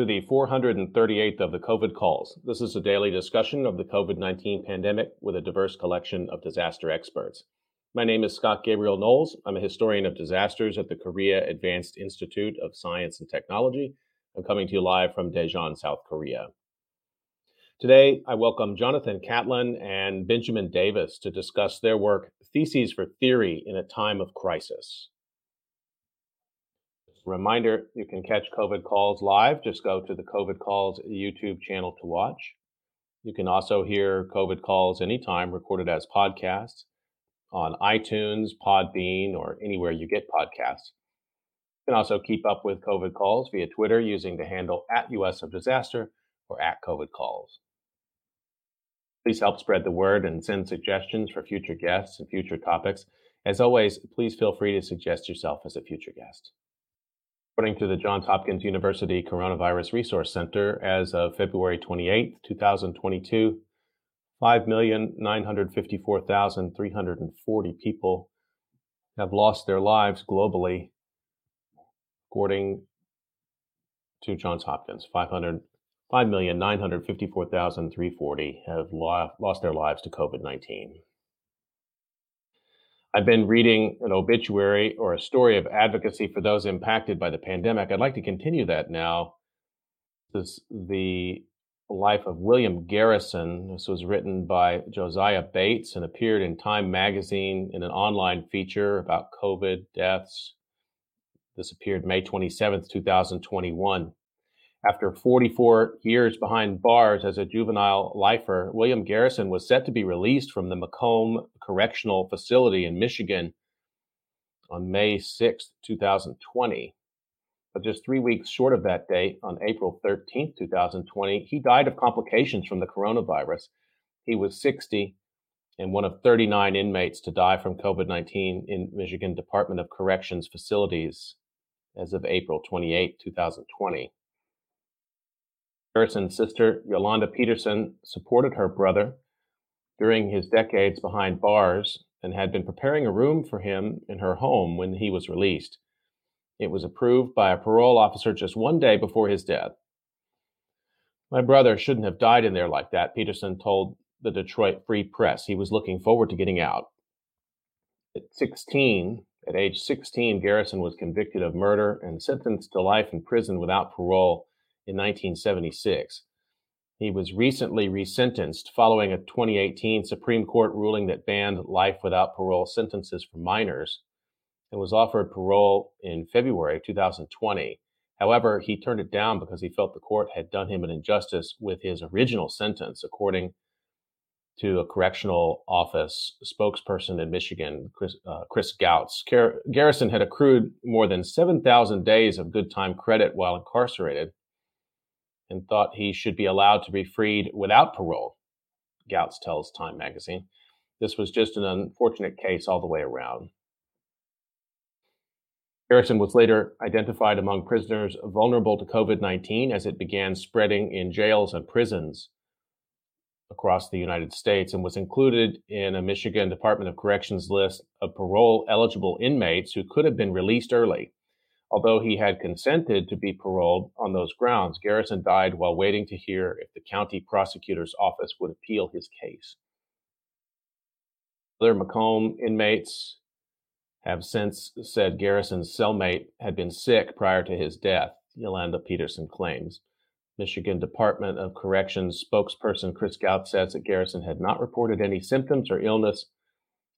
To the 438th of the COVID calls. This is a daily discussion of the COVID 19 pandemic with a diverse collection of disaster experts. My name is Scott Gabriel Knowles. I'm a historian of disasters at the Korea Advanced Institute of Science and Technology. I'm coming to you live from Daejeon, South Korea. Today, I welcome Jonathan Catlin and Benjamin Davis to discuss their work, Theses for Theory in a Time of Crisis. Reminder, you can catch COVID calls live. Just go to the COVID calls YouTube channel to watch. You can also hear COVID calls anytime recorded as podcasts on iTunes, Podbean, or anywhere you get podcasts. You can also keep up with COVID calls via Twitter using the handle at US of Disaster or at COVID calls. Please help spread the word and send suggestions for future guests and future topics. As always, please feel free to suggest yourself as a future guest. According to the Johns Hopkins University Coronavirus Resource Center, as of February 28, 2022, 5,954,340 people have lost their lives globally, according to Johns Hopkins. 5,954,340 have lost their lives to COVID 19. I've been reading an obituary or a story of advocacy for those impacted by the pandemic. I'd like to continue that now. This is the life of William Garrison. This was written by Josiah Bates and appeared in Time magazine in an online feature about COVID deaths. This appeared May 27th, 2021. After 44 years behind bars as a juvenile lifer, William Garrison was set to be released from the Macomb Correctional Facility in Michigan on May 6, 2020. But just three weeks short of that date, on April 13, 2020, he died of complications from the coronavirus. He was 60 and one of 39 inmates to die from COVID 19 in Michigan Department of Corrections facilities as of April 28, 2020. Garrison's sister, Yolanda Peterson, supported her brother during his decades behind bars and had been preparing a room for him in her home when he was released. It was approved by a parole officer just one day before his death. My brother shouldn't have died in there like that, Peterson told the Detroit Free Press. He was looking forward to getting out. At 16, at age 16, Garrison was convicted of murder and sentenced to life in prison without parole in 1976. He was recently resentenced following a 2018 Supreme Court ruling that banned life without parole sentences for minors and was offered parole in February 2020. However, he turned it down because he felt the court had done him an injustice with his original sentence, according to a correctional office spokesperson in Michigan, Chris, uh, Chris. Gar- Garrison had accrued more than 7,000 days of good time credit while incarcerated and thought he should be allowed to be freed without parole, Gautz tells Time magazine. This was just an unfortunate case all the way around. Garrison was later identified among prisoners vulnerable to COVID 19 as it began spreading in jails and prisons across the United States and was included in a Michigan Department of Corrections list of parole eligible inmates who could have been released early. Although he had consented to be paroled on those grounds, Garrison died while waiting to hear if the county prosecutor's office would appeal his case. Other Macomb inmates have since said Garrison's cellmate had been sick prior to his death, Yolanda Peterson claims. Michigan Department of Corrections spokesperson Chris Gautz says that Garrison had not reported any symptoms or illness.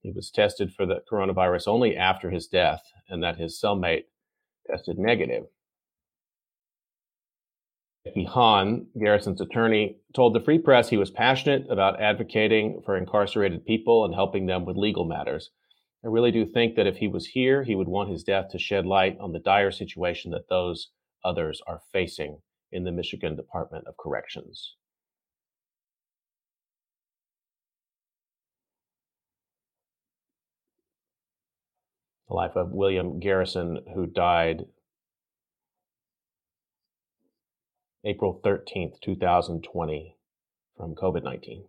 He was tested for the coronavirus only after his death, and that his cellmate tested negative. Becky Hahn, Garrison's attorney, told the Free Press he was passionate about advocating for incarcerated people and helping them with legal matters. I really do think that if he was here, he would want his death to shed light on the dire situation that those others are facing in the Michigan Department of Corrections. The life of William Garrison, who died April 13th, 2020, from COVID 19.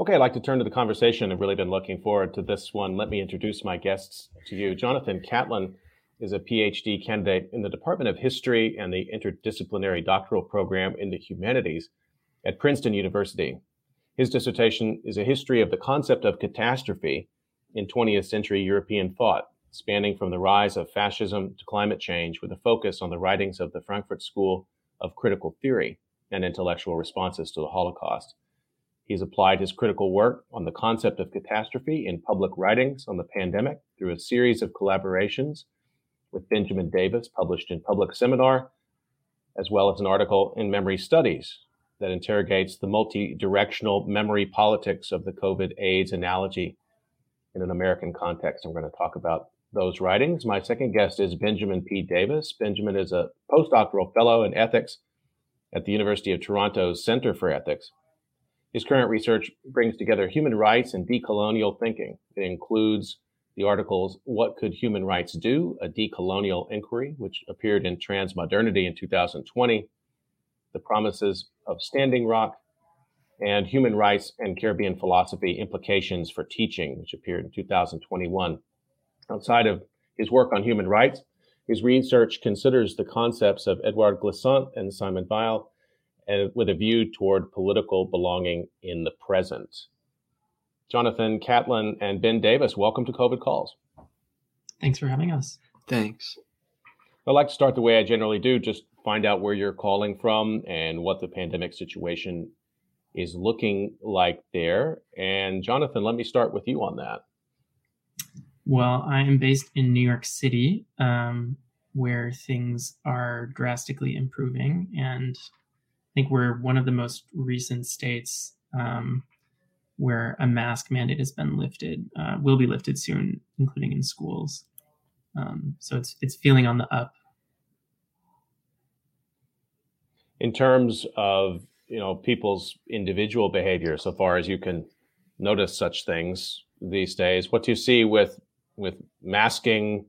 Okay, I'd like to turn to the conversation. I've really been looking forward to this one. Let me introduce my guests to you. Jonathan Catlin is a PhD candidate in the Department of History and the Interdisciplinary Doctoral Program in the Humanities at Princeton University. His dissertation is a history of the concept of catastrophe in 20th century European thought, spanning from the rise of fascism to climate change, with a focus on the writings of the Frankfurt School of Critical Theory and intellectual responses to the Holocaust. He's applied his critical work on the concept of catastrophe in public writings on the pandemic through a series of collaborations with Benjamin Davis, published in Public Seminar, as well as an article in Memory Studies that interrogates the multi directional memory politics of the COVID AIDS analogy in an American context. I'm going to talk about those writings. My second guest is Benjamin P. Davis. Benjamin is a postdoctoral fellow in ethics at the University of Toronto's Center for Ethics. His current research brings together human rights and decolonial thinking. It includes the articles What Could Human Rights Do? A Decolonial Inquiry, which appeared in Transmodernity in 2020, The Promises of Standing Rock, and Human Rights and Caribbean Philosophy Implications for Teaching, which appeared in 2021. Outside of his work on human rights, his research considers the concepts of Edouard Glissant and Simone Weil with a view toward political belonging in the present. Jonathan Catlin and Ben Davis, welcome to COVID Calls. Thanks for having us. Thanks. I'd like to start the way I generally do, just find out where you're calling from and what the pandemic situation is looking like there. And Jonathan, let me start with you on that. Well, I am based in New York City, um, where things are drastically improving. And I think we're one of the most recent states um, where a mask mandate has been lifted, uh, will be lifted soon, including in schools. Um, so it's it's feeling on the up. In terms of you know people's individual behavior, so far as you can notice such things these days, what do you see with with masking?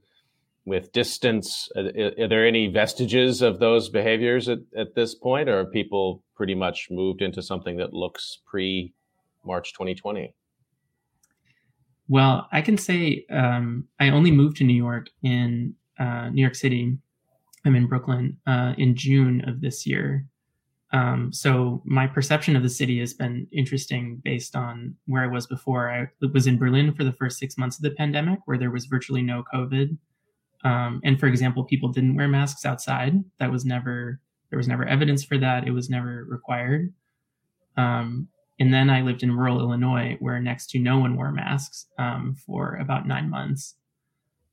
With distance are, are, there any vestiges of those behaviors at, at this point or are people pretty much moved into something that looks pre march 2020 well i can say um, i only moved to new york in uh, new york city. I'm in brooklyn uh, in june of this year. Um, so my perception of the city has been interesting based on where i was before. I was in berlin for the first six months of the pandemic where there was virtually no covid um, and for example, people didn't wear masks outside. That was never there was never evidence for that. It was never required. Um, and then I lived in rural Illinois, where next to no one wore masks um, for about nine months.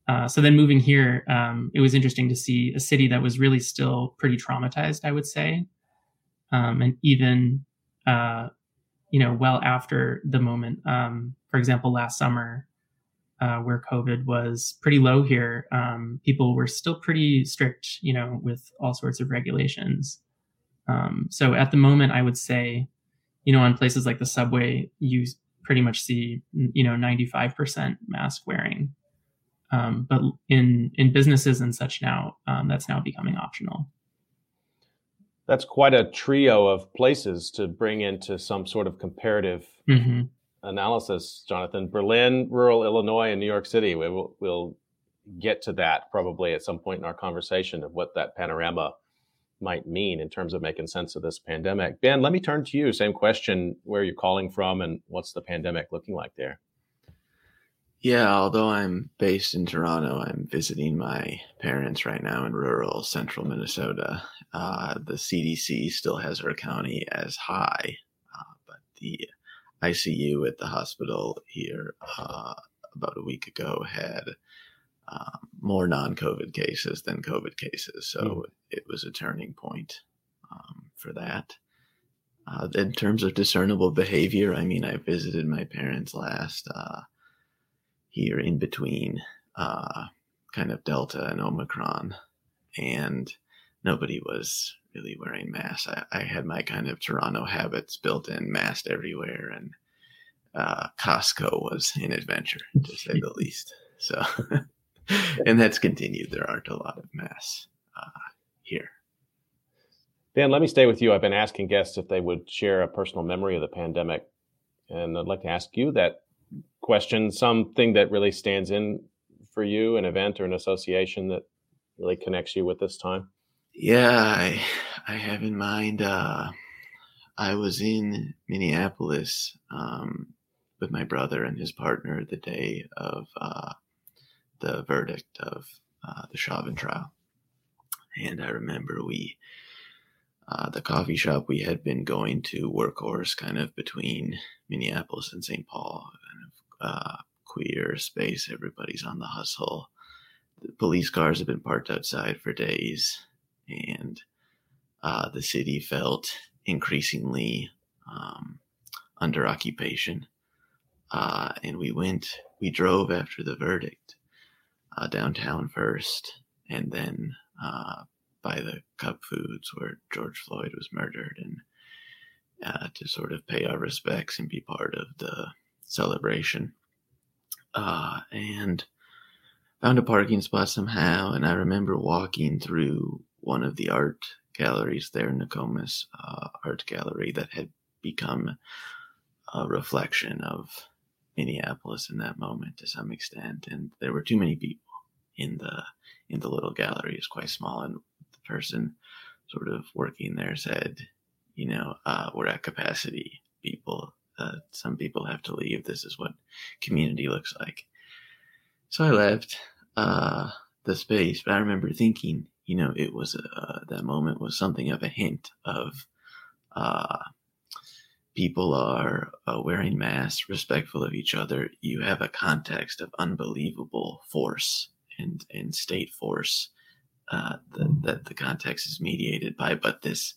Uh, so then moving here, um, it was interesting to see a city that was really still pretty traumatized, I would say, um, and even uh, you know well after the moment. Um, for example, last summer, uh, where COVID was pretty low here, um, people were still pretty strict, you know, with all sorts of regulations. Um, so at the moment, I would say, you know, on places like the subway, you pretty much see, you know, 95% mask wearing. Um, but in in businesses and such now, um, that's now becoming optional. That's quite a trio of places to bring into some sort of comparative mm-hmm analysis, Jonathan. Berlin, rural Illinois, and New York City. We will, we'll get to that probably at some point in our conversation of what that panorama might mean in terms of making sense of this pandemic. Ben, let me turn to you. Same question: Where are you're calling from, and what's the pandemic looking like there? Yeah, although I'm based in Toronto, I'm visiting my parents right now in rural central Minnesota. Uh, the CDC still has our county as high, uh, but the ICU at the hospital here uh, about a week ago had um, more non-COVID cases than COVID cases, so mm. it was a turning point um, for that. Uh, in terms of discernible behavior, I mean, I visited my parents last uh, here in between uh, kind of Delta and Omicron, and nobody was really wearing masks. I, I, had my kind of Toronto habits built in, masked everywhere, and uh, Costco was an adventure to say the least. So, and that's continued. There aren't a lot of masks uh, here. Dan, let me stay with you. I've been asking guests if they would share a personal memory of the pandemic And I'd like to ask you that question something that really stands in for you, an event or an association that really connects you with this time? Yeah, I, I have in mind. Uh, I was in Minneapolis um, with my brother and his partner the day of uh, the verdict of uh, the Chauvin trial, and I remember we. Uh, the coffee shop we had been going to workhorse kind of between Minneapolis and St. Paul, kind of uh, queer space. Everybody's on the hustle. The police cars have been parked outside for days and uh, the city felt increasingly um, under occupation. Uh, and we went, we drove after the verdict uh, downtown first, and then uh, by the Cup Foods where George Floyd was murdered, and uh, to sort of pay our respects and be part of the celebration. Uh, and found a parking spot somehow, and I remember walking through one of the art galleries there, Nokomis uh, Art Gallery, that had become a reflection of Minneapolis in that moment to some extent. And there were too many people in the in the little gallery. It's quite small, and the person sort of working there said, "You know, uh, we're at capacity. People, uh, some people have to leave. This is what community looks like." So I left uh, the space, but I remember thinking, you know, it was uh, that moment was something of a hint of uh, people are uh, wearing masks, respectful of each other. You have a context of unbelievable force and and state force uh, that, that the context is mediated by, but this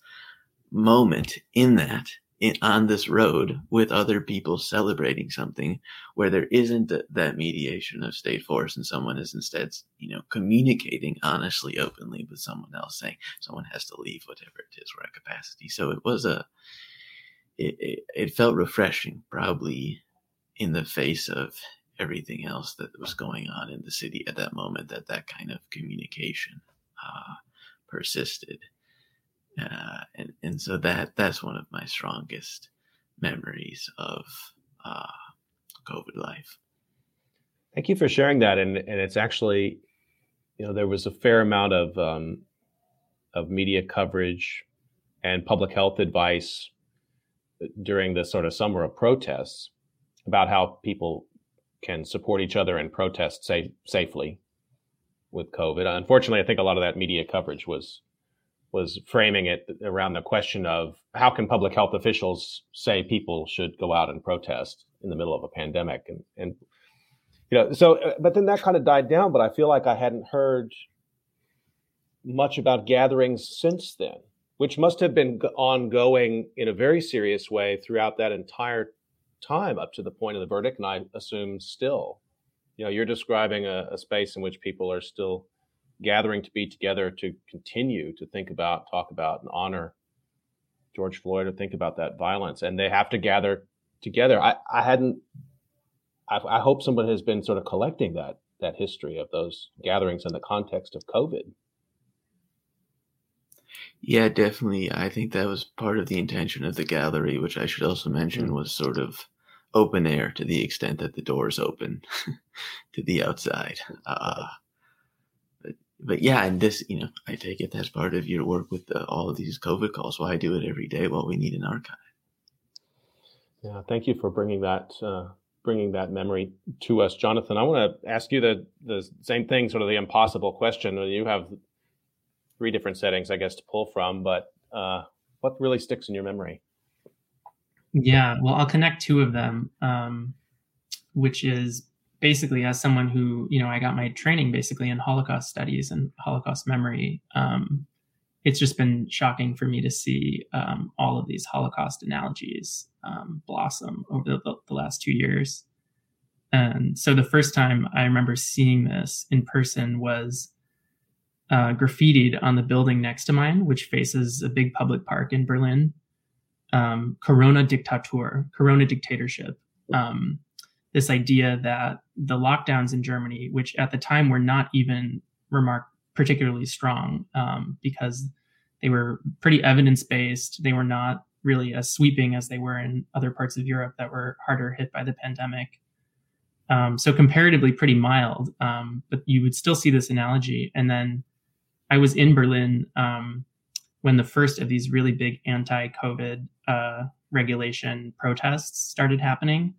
moment in that in, on this road with other people celebrating something where there isn't that mediation of state force and someone is instead, you know, communicating honestly, openly with someone else saying someone has to leave, whatever it is, we're at capacity. So it was a, it, it, it felt refreshing, probably in the face of everything else that was going on in the city at that moment, that that kind of communication uh, persisted. Uh, and, and so that that's one of my strongest memories of uh, COVID life. Thank you for sharing that. And, and it's actually, you know, there was a fair amount of, um, of media coverage and public health advice during the sort of summer of protests about how people can support each other and protest safe, safely with COVID. Unfortunately, I think a lot of that media coverage was was framing it around the question of how can public health officials say people should go out and protest in the middle of a pandemic? And and you know so uh, but then that kind of died down but i feel like i hadn't heard much about gatherings since then which must have been ongoing in a very serious way throughout that entire time up to the point of the verdict and i assume still. You know you're describing a, a space in which people are still gathering to be together to continue to think about, talk about, and honor George Floyd or think about that violence. And they have to gather together. I, I hadn't, I, I hope someone has been sort of collecting that, that history of those gatherings in the context of COVID. Yeah, definitely. I think that was part of the intention of the gallery, which I should also mention mm-hmm. was sort of open air to the extent that the doors open to the outside. Uh, but yeah, and this, you know, I take it that's part of your work with the, all of these COVID calls. Why I do it every day? Well, we need an archive. Yeah, thank you for bringing that uh, bringing that memory to us, Jonathan. I want to ask you the the same thing, sort of the impossible question. You have three different settings, I guess, to pull from, but uh, what really sticks in your memory? Yeah, well, I'll connect two of them, um, which is basically as someone who you know i got my training basically in holocaust studies and holocaust memory um, it's just been shocking for me to see um, all of these holocaust analogies um, blossom over the, the, last two years. And so the first time i remember seeing this in person was uh, graffitied on the building next to mine which faces a big public park in berlin. Um, corona dictator corona dictatorship. Um, this idea that the lockdowns in Germany, which at the time were not even remarked particularly strong um, because they were pretty evidence based, they were not really as sweeping as they were in other parts of Europe that were harder hit by the pandemic. Um, so comparatively pretty mild, um, but you would still see this analogy. And then I was in Berlin um, when the first of these really big anti-COVID uh, regulation protests started happening,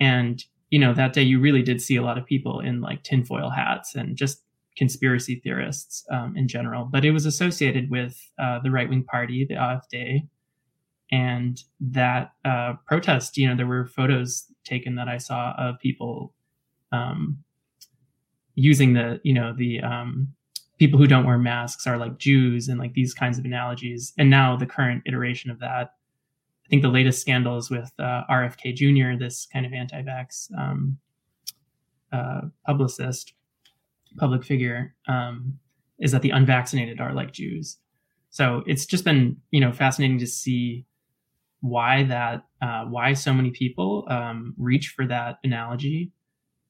and you know that day you really did see a lot of people in like tinfoil hats and just conspiracy theorists um, in general. But it was associated with uh, the right-wing party, the AfD, and that uh, protest. You know, there were photos taken that I saw of people um, using the you know the um, people who don't wear masks are like Jews and like these kinds of analogies. And now the current iteration of that, I think the latest scandal is with uh, RFK Jr., this kind of anti-vax um, uh, publicist, public figure, um, is that the unvaccinated are like Jews. So it's just been you know fascinating to see why that uh, why so many people um, reach for that analogy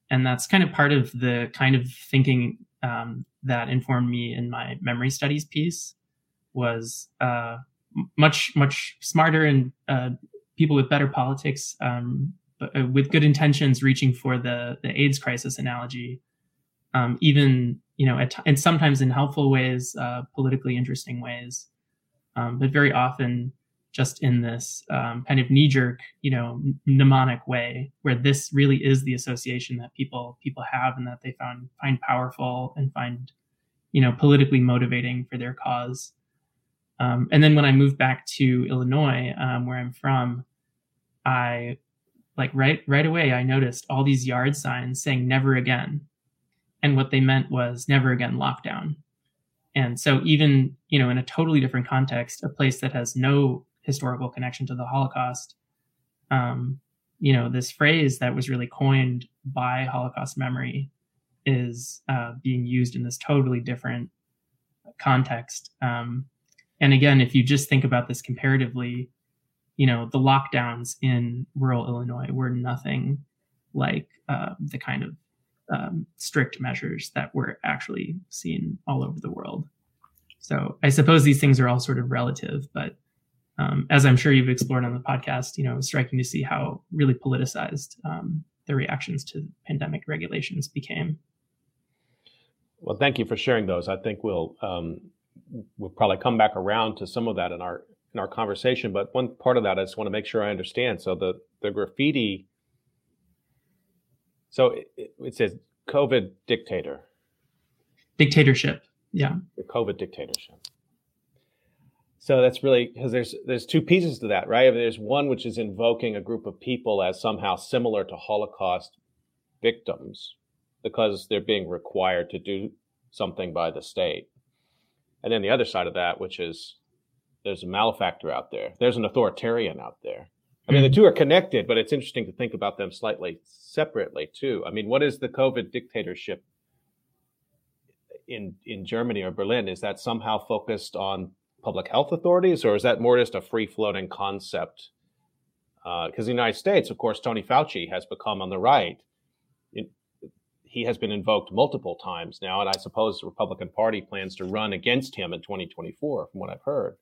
and that's kind of part of the kind of thinking um, that informed me in my memory studies piece was uh, much much smarter and uh, people with better politics um, but uh, with good intentions reaching for the the AIDS crisis analogy um, even you know at, and sometimes in helpful ways uh, politically interesting ways um, but very often just in this um, kind of knee jerk, you know, mnemonic way, where this really is the association that people people have and that they found find powerful and find, you know, politically motivating for their cause. Um, and then when I moved back to Illinois, um, where I'm from, I like right right away I noticed all these yard signs saying "Never again," and what they meant was "Never again lockdown." And so even you know in a totally different context, a place that has no historical connection to the Holocaust. Um, you know, this phrase that was really coined by Holocaust memory is uh, being used in this totally different context. Um, and again, if you just think about this comparatively, you know, the lockdowns in rural Illinois were nothing like uh, the kind of um, strict measures that were actually seen all over the world. So I suppose these things are all sort of relative, but um, as I'm sure you've explored on the podcast, you know, striking to see how really politicized um, the reactions to pandemic regulations became. Well, thank you for sharing those. I think we'll um, we'll probably come back around to some of that in our in our conversation. But one part of that, I just want to make sure I understand. So the the graffiti. So it, it says COVID dictator. Dictatorship. Yeah. The COVID dictatorship. So that's really because there's there's two pieces to that, right? There's one which is invoking a group of people as somehow similar to Holocaust victims because they're being required to do something by the state. And then the other side of that, which is there's a malefactor out there. There's an authoritarian out there. I mean, the two are connected, but it's interesting to think about them slightly separately too. I mean, what is the COVID dictatorship in in Germany or Berlin? Is that somehow focused on public health authorities, or is that more just a free floating concept? Because uh, the United States, of course, Tony Fauci has become on the right. He has been invoked multiple times now, and I suppose the Republican Party plans to run against him in 2024, from what I've heard,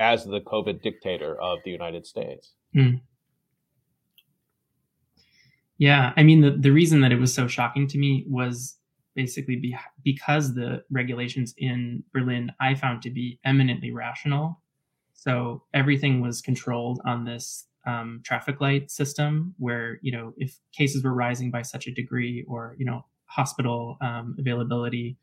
as the COVID dictator of the United States. Mm. Yeah, I mean, the, the reason that it was so shocking to me was basically be, because the regulations in Berlin I found to be eminently rational. So everything was controlled on this um, traffic light system, where you know if cases were rising by such a degree, or you know hospital um, availability,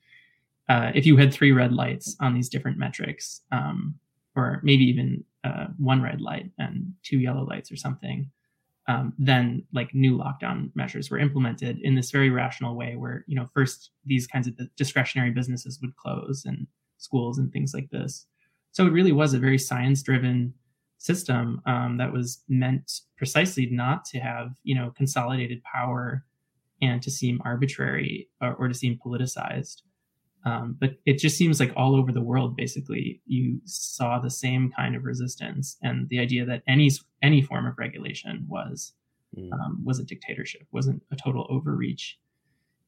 uh, if you had three red lights on these different metrics, um, or maybe even uh, one red light and two yellow lights or something, um, then like new lockdown measures were implemented in this very rational way where you know first these kinds of discretionary businesses would close and schools and things like this. So it really was a very science driven system um, that was meant precisely not to have you know consolidated power and to seem arbitrary or, or to seem politicized um, but it just seems like all over the world, basically, you saw the same kind of resistance, and the idea that any any form of regulation was mm. um, was a dictatorship, wasn't a total overreach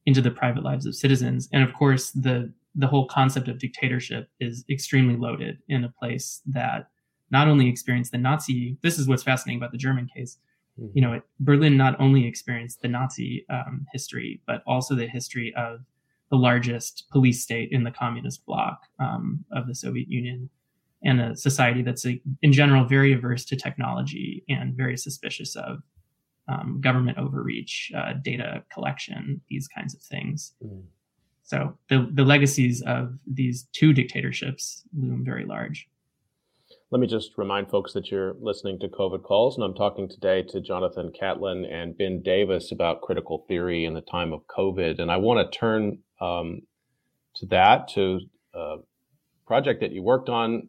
into the private lives of citizens. And of course, the the whole concept of dictatorship is extremely loaded in a place that not only experienced the Nazi. This is what's fascinating about the German case. Mm-hmm. You know, it, Berlin not only experienced the Nazi um, history, but also the history of the largest police state in the communist bloc um, of the Soviet Union, and a society that's a, in general very averse to technology and very suspicious of um, government overreach, uh, data collection, these kinds of things. Mm. So the the legacies of these two dictatorships loom very large. Let me just remind folks that you're listening to COVID Calls, and I'm talking today to Jonathan Catlin and Ben Davis about critical theory in the time of COVID. And I want to turn um, to that, to a project that you worked on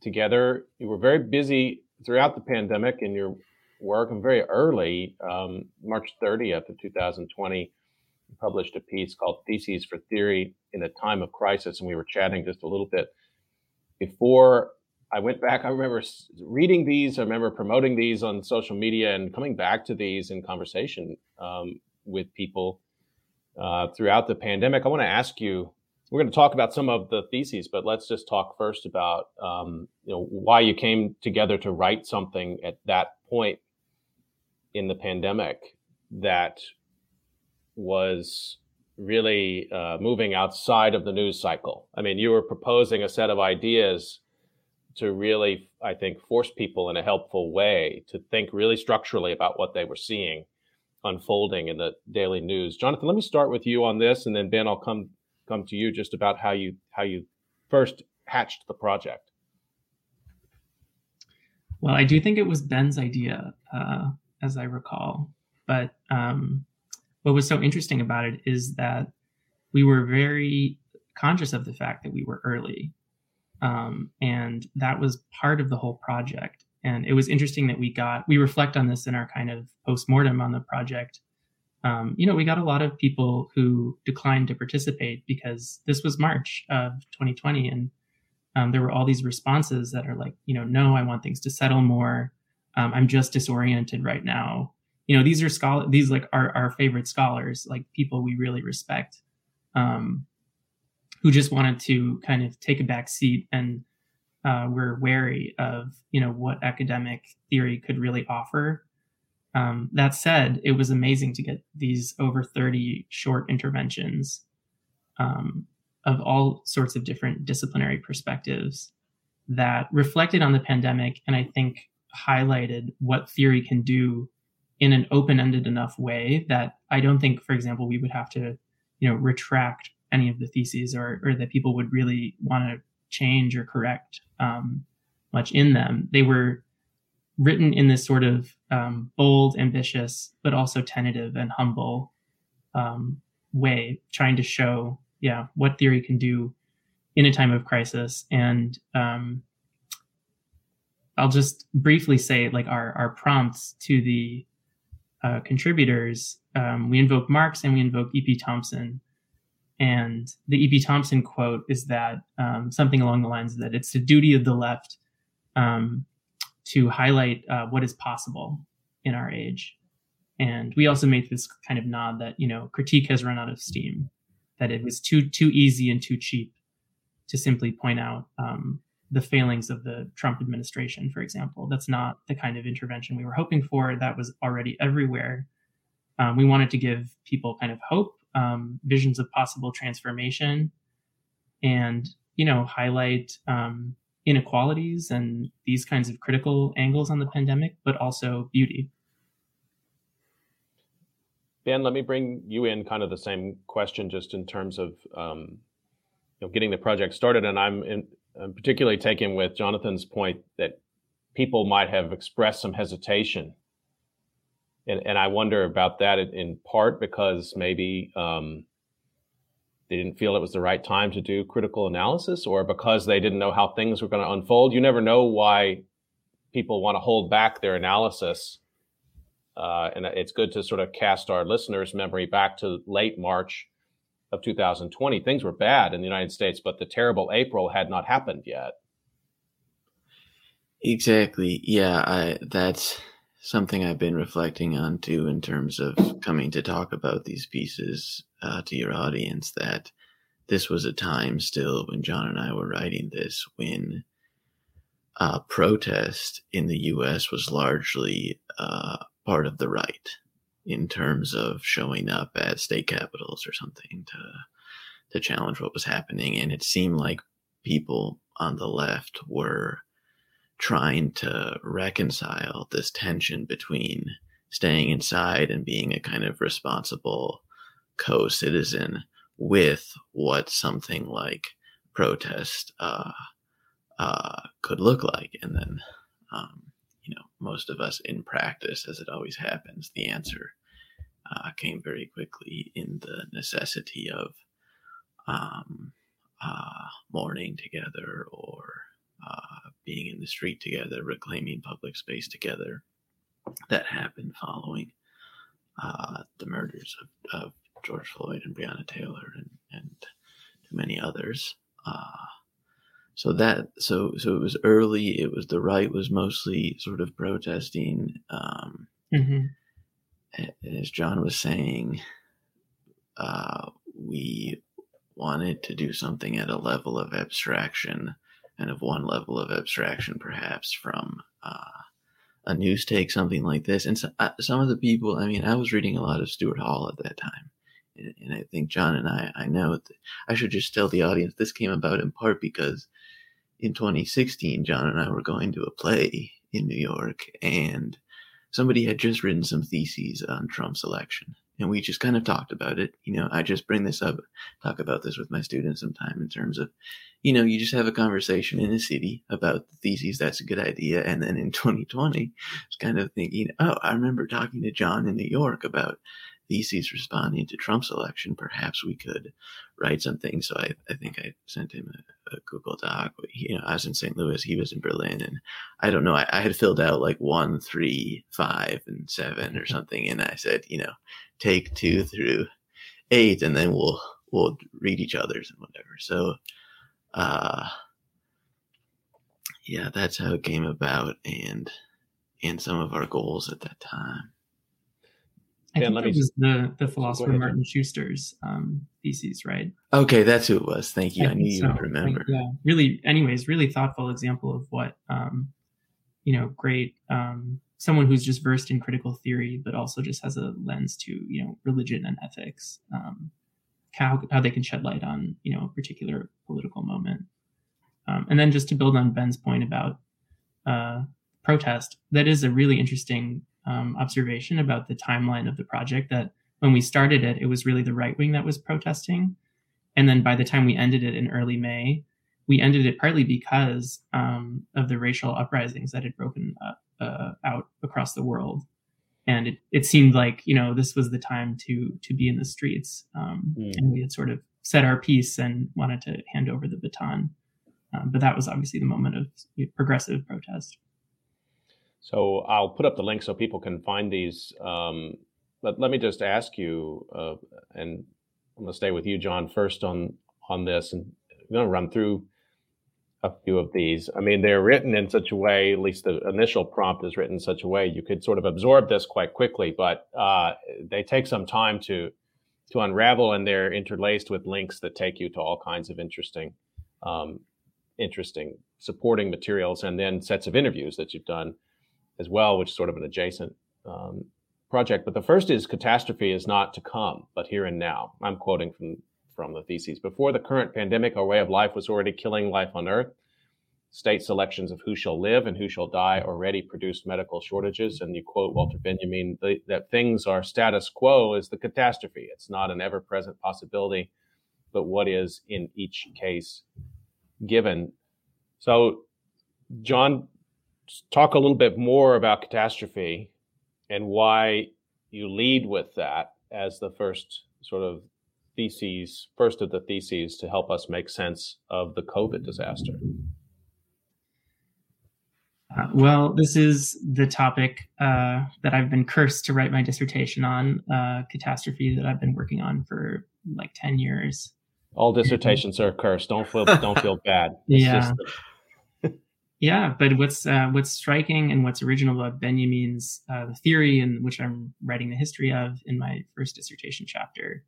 together. You were very busy throughout the pandemic in your work, and very early, um, March 30th of 2020 published a piece called Theses for Theory in a Time of Crisis, and we were chatting just a little bit before I went back. I remember reading these. I remember promoting these on social media and coming back to these in conversation um, with people uh, throughout the pandemic. I want to ask you. We're going to talk about some of the theses, but let's just talk first about um, you know why you came together to write something at that point in the pandemic that was really uh, moving outside of the news cycle. I mean, you were proposing a set of ideas to really, I think, force people in a helpful way to think really structurally about what they were seeing unfolding in the daily news. Jonathan, let me start with you on this, and then Ben, I'll come come to you just about how you how you first hatched the project. Well, I do think it was Ben's idea, uh, as I recall. But um, what was so interesting about it is that we were very conscious of the fact that we were early. Um, and that was part of the whole project. And it was interesting that we got, we reflect on this in our kind of post-mortem on the project. Um, you know, we got a lot of people who declined to participate because this was March of 2020. And um, there were all these responses that are like, you know, no, I want things to settle more. Um, I'm just disoriented right now you know these are scholar these like our, our favorite scholars like people we really respect um, who just wanted to kind of take a back seat and uh, we're wary of you know what academic theory could really offer. Um, that said it was amazing to get these over 30 short interventions um, of all sorts of different disciplinary perspectives that reflected on the pandemic and i think highlighted what theory can do in an open-ended enough way that I don't think, for example, we would have to, you know, retract any of the theses or, or that people would really want to change or correct um, much in them. They were written in this sort of um, bold, ambitious, but also tentative and humble um, way, trying to show, yeah, what theory can do in a time of crisis. And um, I'll just briefly say, like our our prompts to the uh, contributors, um, we invoke Marx and we invoke E.P. Thompson. And the E.P. Thompson quote is that um, something along the lines that it's the duty of the left um, to highlight uh, what is possible in our age. And we also made this kind of nod that, you know, critique has run out of steam, that it was too, too easy and too cheap to simply point out um, the failings of the Trump administration, for example. That's not the kind of intervention we were hoping for. That was already everywhere. Um, we wanted to give people kind of hope, um, visions of possible transformation, and you know highlight um, inequalities and these kinds of critical angles on the pandemic, but also beauty. Ben, let me bring you in kind of the same question, just in terms of um, you know, getting the project started. And I'm in, I'm particularly taken with Jonathan's point that people might have expressed some hesitation. And, and I wonder about that in, part because maybe um, they didn't feel it was the right time to do critical analysis or because they didn't know how things were going to unfold. You never know why people want to hold back their analysis. Uh, and it's good to sort of cast our listeners' memory back to late March of 2020, things were bad in the United States, but the terrible April had not happened yet. Exactly. Yeah, I, that's something I've been reflecting on too in terms of coming to talk about these pieces uh, to your audience. That this was a time still when John and I were writing this when uh, protest in the U.S. was largely uh, part of the right in terms of showing up at state capitals or something to to challenge what was happening, and it seemed like people on the left were trying to reconcile this tension between staying inside and being a kind of responsible co-citizen with what something like protest uh, uh, could look like. And then, um, you know, most of us in practice, as it always happens, the answer uh, came very quickly in the necessity of um, uh, mourning together or uh, being in the street together, reclaiming public space together. That happened following uh, the murders of, of, George Floyd and Breonna Taylor and, and too many others. Uh, so that so so it was early. It was the right was mostly sort of protesting. Um, mm-hmm. As John was saying, uh, we wanted to do something at a level of abstraction and of one level of abstraction, perhaps from uh, a news take, something like this. And so, uh, some of the people, I mean, I was reading a lot of Stuart Hall at that time. And, and I think John and I, I know I should just tell the audience this came about in part because in 2016, John and I were going to a play in New York and somebody had just written some theses on Trump's election and we just kind of talked about it. You know, I just bring this up, talk about this with my students sometime in terms of, you know, you just have a conversation in a city about the theses. That's a good idea. And then in 2020, it's kind of thinking, oh, I remember talking to John in New York about theses responding to Trump's election. Perhaps we could write something. So I, I think I sent him a, a Google Doc. You know, I was in St. Louis, he was in Berlin, and I don't know. I, I had filled out like one, three, five, and seven or something, and I said, you know, take two through eight, and then we'll we'll read each other's and whatever. So, uh, yeah, that's how it came about, and and some of our goals at that time. I think that me, was the the philosopher ahead, Martin Shuster's um, theses, right? Okay, that's who it was. Thank you. I, I knew you would remember. yeah, really. Anyways, really thoughtful example of what um, you know, great um, someone who's just versed in critical theory, but also just has a lens to you know religion and ethics, um, how how they can shed light on you know a particular political moment. Um, and then just to build on Ben's point about uh, protest, that is a really interesting um, observation about the timeline of the project. That when we started it, it was really the right wing that was protesting, and then by the time we ended it in early May, we ended it partly because um, of the racial uprisings that had broken up uh, out across the world. And it, it seemed like, you know, this was the time to, to be in the streets. Um, mm. And we had sort of said our piece and wanted to hand over the baton. Um, but that was obviously the moment of progressive protest. So I'll put up the link so people can find these. Um, but let me just ask you, uh, and I'm going to stay with you, John, first on on this, and I'm going to run through a few of these. I mean, they're written in such a way, at least the initial prompt is written in such a way you could sort of absorb this quite quickly, but uh, they take some time to to unravel, and they're interlaced with links that take you to all kinds of interesting, um, interesting supporting materials, and then sets of interviews that you've done as well, which is sort of an adjacent um, project. But the first is catastrophe is not to come, but here and now. I'm quoting from from the theses. Before the current pandemic, our way of life was already killing life on Earth. State selections of who shall live and who shall die already produced medical shortages. And you quote Walter Benjamin that things are status quo is the catastrophe. It's not an ever present possibility, but what is in each case given. So, John, talk a little bit more about catastrophe and why you lead with that as the first sort of theses, first of the theses to help us make sense of the COVID disaster? Uh, well, this is the topic uh, that I've been cursed to write my dissertation on, uh, catastrophe that I've been working on for like 10 years. All dissertations are cursed. Don't feel, don't feel bad. It's yeah. Yeah. But what's, uh, what's striking and what's original about Benjamin's uh, theory and which I'm writing the history of in my first dissertation chapter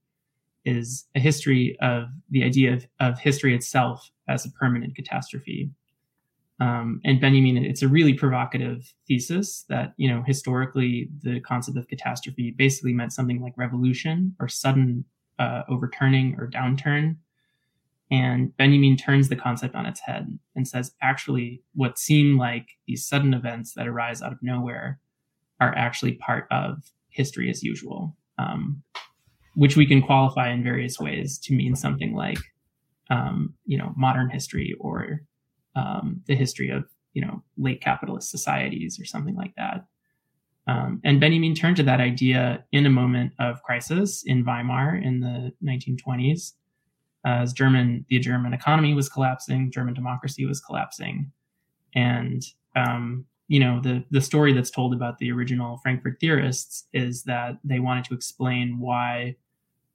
is a history of the idea of, of history itself as a permanent catastrophe. Um, and Benjamin, it's a really provocative thesis that, you know, historically the concept of catastrophe basically meant something like revolution or sudden uh, overturning or downturn. And Benjamin turns the concept on its head and says, actually, what seem like these sudden events that arise out of nowhere are actually part of history as usual, um, which we can qualify in various ways to mean something like, um, you know, modern history or um, the history of you know late capitalist societies or something like that. Um, and Benjamin turned to that idea in a moment of crisis in Weimar in the 1920s, as German the German economy was collapsing, German democracy was collapsing, and um, you know the the story that's told about the original Frankfurt theorists is that they wanted to explain why.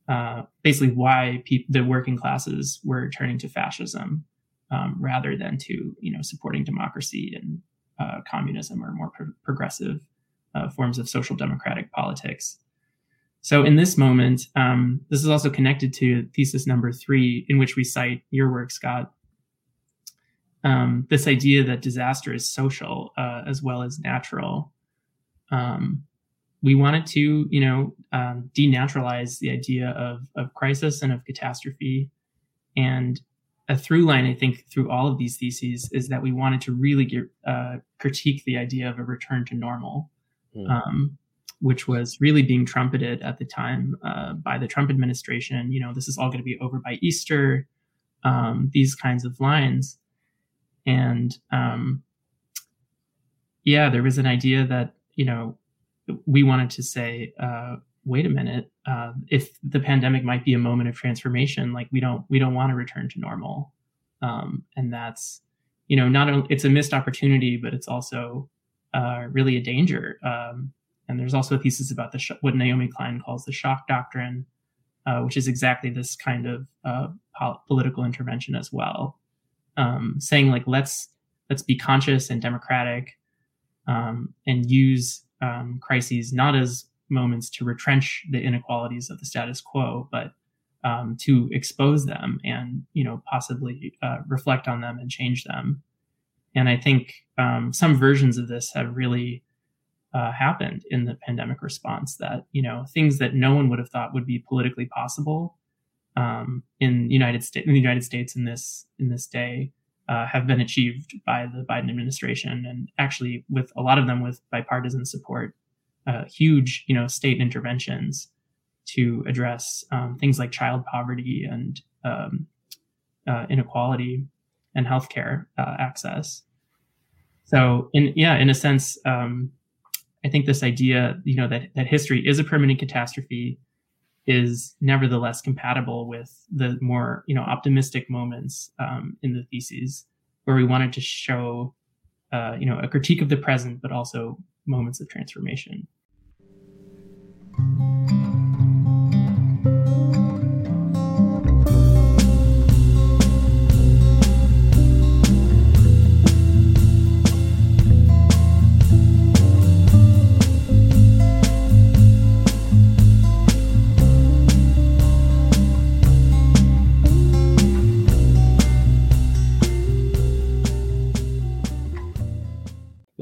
Uh, basically, why pe- the working classes were turning to fascism, um, rather than to you know supporting democracy and uh, communism or more pro- progressive uh, forms of social democratic politics. So in this moment, um, this is also connected to thesis number three, in which we cite your work, Scott. Um, this idea that disaster is social uh, as well as natural. Um, we wanted to, you know, um, denaturalize the idea of, of crisis and of catastrophe, and a through line, I think, through all of these theses is that we wanted to really get, uh, critique the idea of a return to normal, mm. Which was really being trumpeted at the time uh, by the Trump administration. You know, this is all going to be over by Easter, um, these kinds of lines. And um, yeah, there was an idea that, you know, we wanted to say, uh, wait a minute, uh, if the pandemic might be a moment of transformation, like we don't we don't want to return to normal, um, and that's you know not it's a missed opportunity, but it's also uh, really a danger. Um, and there's also a thesis about the sh- what Naomi Klein calls the shock doctrine, uh, which is exactly this kind of uh, pol- political intervention as well, um, saying like let's let's be conscious and democratic, um, and use um, crises not as moments to retrench the inequalities of the status quo, but um, to expose them and you know possibly uh, reflect on them and change them. And I think um, some versions of this have really uh, happened in the pandemic response. That you know things that no one would have thought would be politically possible um, in United States in the United States in this in this day uh, have been achieved by the Biden administration, and actually with a lot of them with bipartisan support uh, huge, you know, state interventions to address um, things like child poverty and um, uh, inequality and healthcare uh, access. So, in yeah, in a sense, um, I think this idea, you know, that that history is a permanent catastrophe, is nevertheless compatible with the more, you know, optimistic moments um, in the theses where we wanted to show, uh, you know, a critique of the present, but also moments of transformation.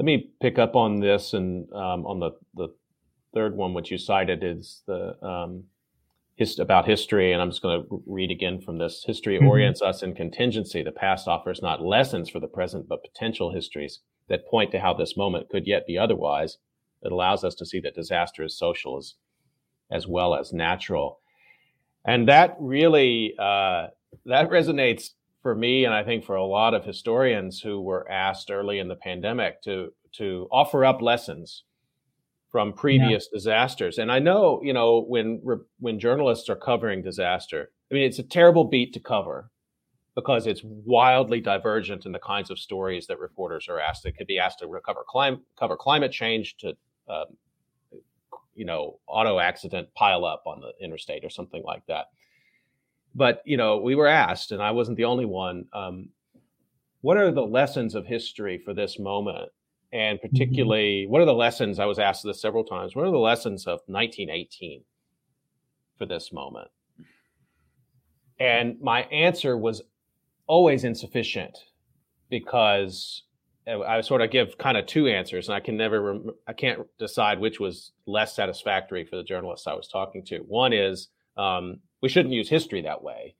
Let me pick up on this and um, on the, the third one, which you cited, is the um, his, about history. And I'm just going to read again from this. History mm-hmm. orients us in contingency. The past offers not lessons for the present, but potential histories that point to how this moment could yet be otherwise. It allows us to see that disaster is social as, as well as natural. And that really, uh, that resonates for me, and I think for a lot of historians who were asked early in the pandemic to to offer up lessons from previous yeah. disasters. And I know, you know, when when journalists are covering disaster, I mean, it's a terrible beat to cover because it's wildly divergent in the kinds of stories that reporters are asked. It could be asked to recover climate, cover climate change to, um, you know, auto accident pile up on the interstate or something like that. But you know, we were asked, and I wasn't the only one. Um, what are the lessons of history for this moment? and mm-hmm. particularly mm-hmm. what are the lessons i was asked this several times what are the lessons of 1918 for this moment and my answer was always insufficient because I sort of give kind of two answers, and I can never, rem- I can't decide which was less satisfactory for the journalists I was talking to. One is um, we shouldn't use history that way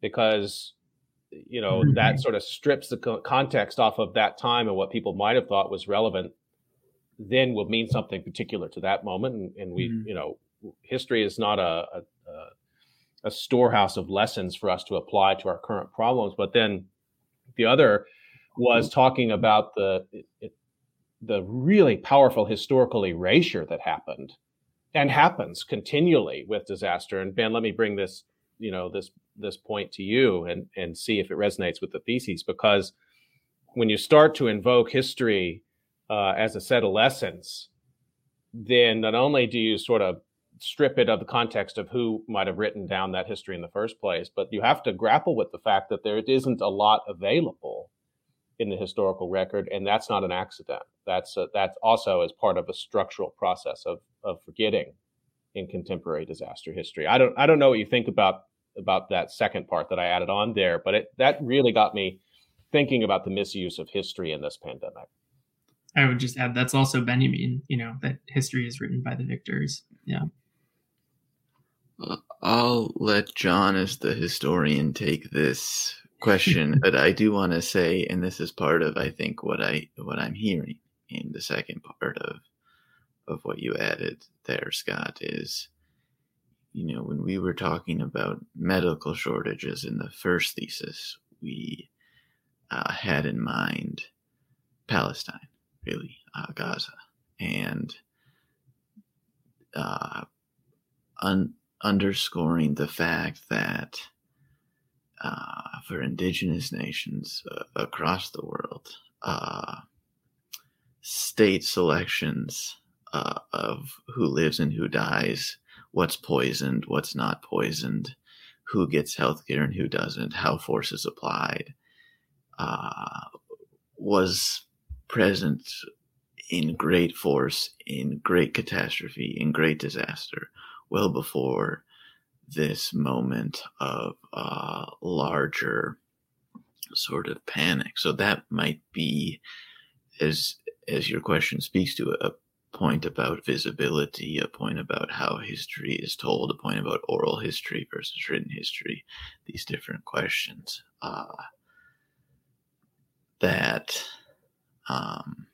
because you know mm-hmm. that sort of strips the co- context off of that time and what people might have thought was relevant then will mean something particular to that moment and, and we mm-hmm. you know history is not a, a, a storehouse of lessons for us to apply to our current problems but then the other was talking about the it, the really powerful historical erasure that happened and happens continually with disaster. And ben let me bring this you know this this point to you and and see if it resonates with the theses because when you start to invoke history uh, as a set of lessons then not only do you sort of strip it of the context of who might have written down that history in the first place but you have to grapple with the fact that there isn't a lot available in the historical record and that's not an accident that's a, that's also as part of a structural process of of forgetting in contemporary disaster history. I don't I don't know what you think about about that second part that I added on there, but it that really got me thinking about the misuse of history in this pandemic. I would just add that's also Benjamin, you know, that history is written by the victors. Yeah. Uh, I'll let John, as the historian, take this question, but I do want to say, and this is part of, I think, what I what I'm hearing in the second part of of what you added there, Scott, is you know, when we were talking about medical shortages in the first thesis, we uh, had in mind Palestine, really, uh, Gaza, and uh, un- underscoring the fact that uh, for indigenous nations uh, across the world, uh, state selections uh, of who lives and who dies, what's poisoned, what's not poisoned, who gets healthcare and who doesn't, how force is applied, uh, was present in great force, in great catastrophe, in great disaster, well before this moment of uh, larger sort of panic. So that might be, as as your question speaks to, a point about visibility, a point about how history is told, a point about oral history versus written history, these different questions uh, that um,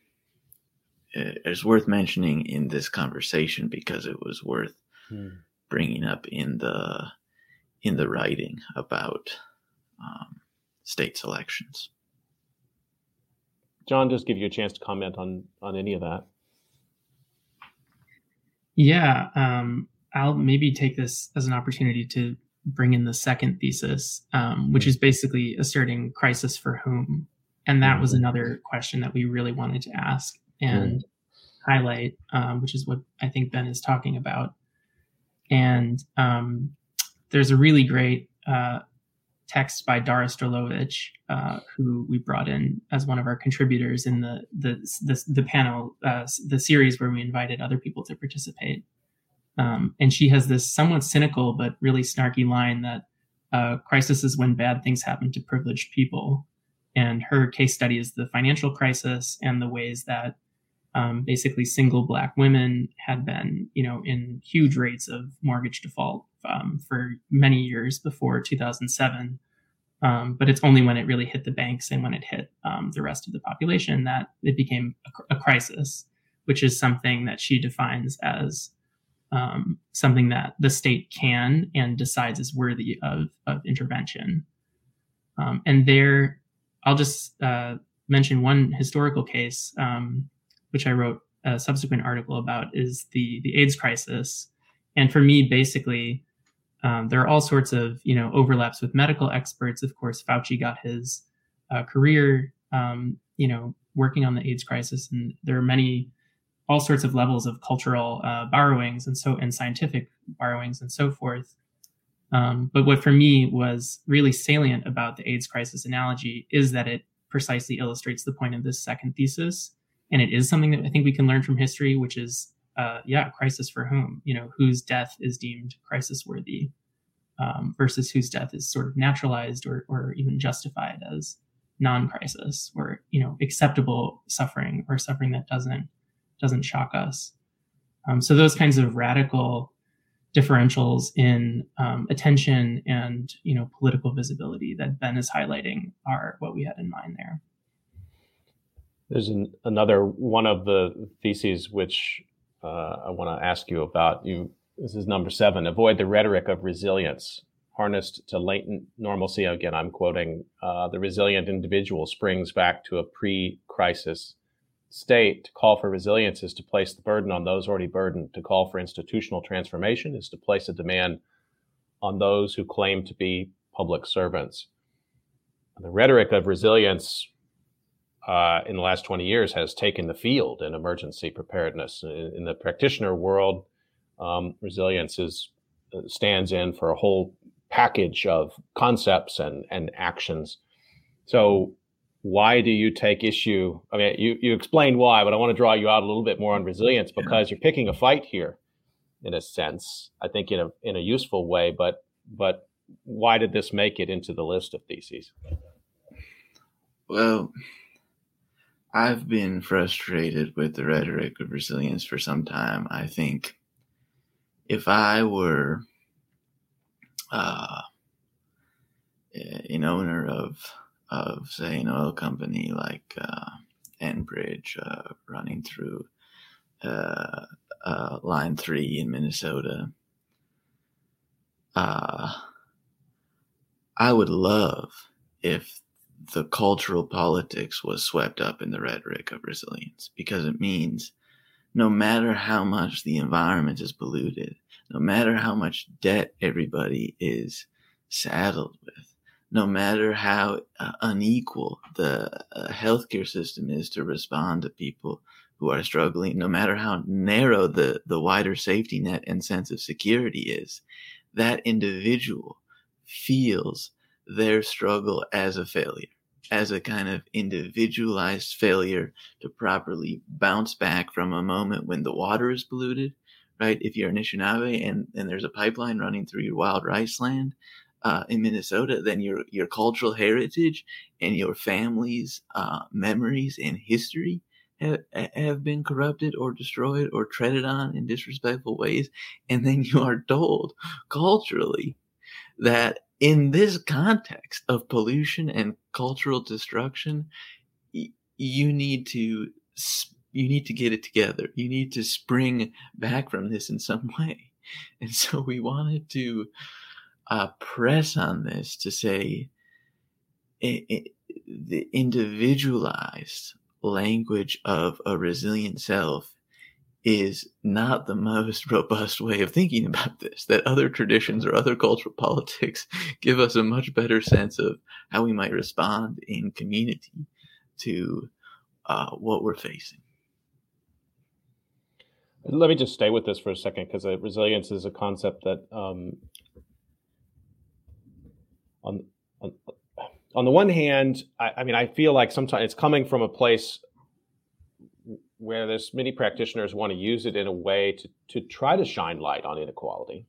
is worth mentioning in this conversation because it was worth hmm. Bringing up in the in the writing about um, state selections. John, just give you a chance to comment on on any of that. Yeah, um, I'll maybe take this as an opportunity to bring in the second thesis, um, which is basically asserting crisis for whom. And that was mm-hmm. another question that we really wanted to ask and mm. highlight, um, which is what I think Ben is talking about. And um, there's a really great uh, text by Dara Strolovitch, uh, who we brought in as one of our contributors in the the the, the panel, uh, the series where we invited other people to participate. Um, and she has this somewhat cynical but really snarky line that uh, crisis is when bad things happen to privileged people. And her case study is the financial crisis and the ways that um, basically single black women had been, you know, in huge rates of mortgage default um, for many years before 2007. Um, but it's only when it really hit the banks and when it hit um, the rest of the population that it became a, a, crisis, which is something that she defines as um, something that the state can and decides is worthy of, of intervention. Um, and there, I'll just uh, mention one historical case, um, which I wrote a subsequent article about, is the the AIDS crisis. And for me, basically, um, there are all sorts of you know overlaps with medical experts. Of course, Fauci got his uh, career um, you know working on the AIDS crisis, and there are many all sorts of levels of cultural uh, borrowings and so and scientific borrowings and so forth. Um, but what for me was really salient about the AIDS crisis analogy is that it precisely illustrates the point of this second thesis, and it is something that I think we can learn from history, which is uh, yeah, crisis for whom? You know, whose death is deemed crisis worthy um, versus whose death is sort of naturalized or, or even justified as non-crisis or you know acceptable suffering or suffering that doesn't doesn't shock us. Um, so those kinds of radical differentials in um, attention and you know political visibility that Ben is highlighting are what we had in mind there. There's an, another one of the theses which uh, I want to ask you about. You this is number seven. Avoid the rhetoric of resilience, harnessed to latent normalcy. Again, I'm quoting uh, the resilient individual springs back to a pre-crisis state. To call for resilience is to place the burden on those already burdened. To call for institutional transformation is to place a demand on those who claim to be public servants. The rhetoric of resilience uh, in the last 20 years has taken the field in emergency preparedness. In, in the practitioner world, um, resilience is, uh, stands in for a whole package of concepts and, and actions. So, why do you take issue? I mean, you, you explained why, but I want to draw you out a little bit more on resilience because yeah. you're picking a fight here, in a sense. I think in a in a useful way, but but why did this make it into the list of theses? Well, I've been frustrated with the rhetoric of resilience for some time. I think if I were uh, an owner of of say an oil company like uh, Enbridge uh, running through uh, uh, Line Three in Minnesota, uh, I would love if the cultural politics was swept up in the rhetoric of resilience because it means no matter how much the environment is polluted, no matter how much debt everybody is saddled with, no matter how uh, unequal the uh, healthcare system is to respond to people who are struggling, no matter how narrow the, the wider safety net and sense of security is, that individual feels their struggle as a failure, as a kind of individualized failure to properly bounce back from a moment when the water is polluted, right? If you're an Anishinaabe and, and there's a pipeline running through your wild rice land uh, in Minnesota, then your, your cultural heritage and your family's uh, memories and history have, have been corrupted or destroyed or treaded on in disrespectful ways. And then you are told culturally that in this context of pollution and cultural destruction, you need to you need to get it together. You need to spring back from this in some way. And so we wanted to uh, press on this to say it, it, the individualized language of a resilient self is not the most robust way of thinking about this. That other traditions or other cultural politics give us a much better sense of how we might respond in community to uh, what we're facing. Let me just stay with this for a second because uh, resilience is a concept that, um, on, on on the one hand, I, I mean, I feel like sometimes it's coming from a place where there's many practitioners want to use it in a way to, to try to shine light on inequality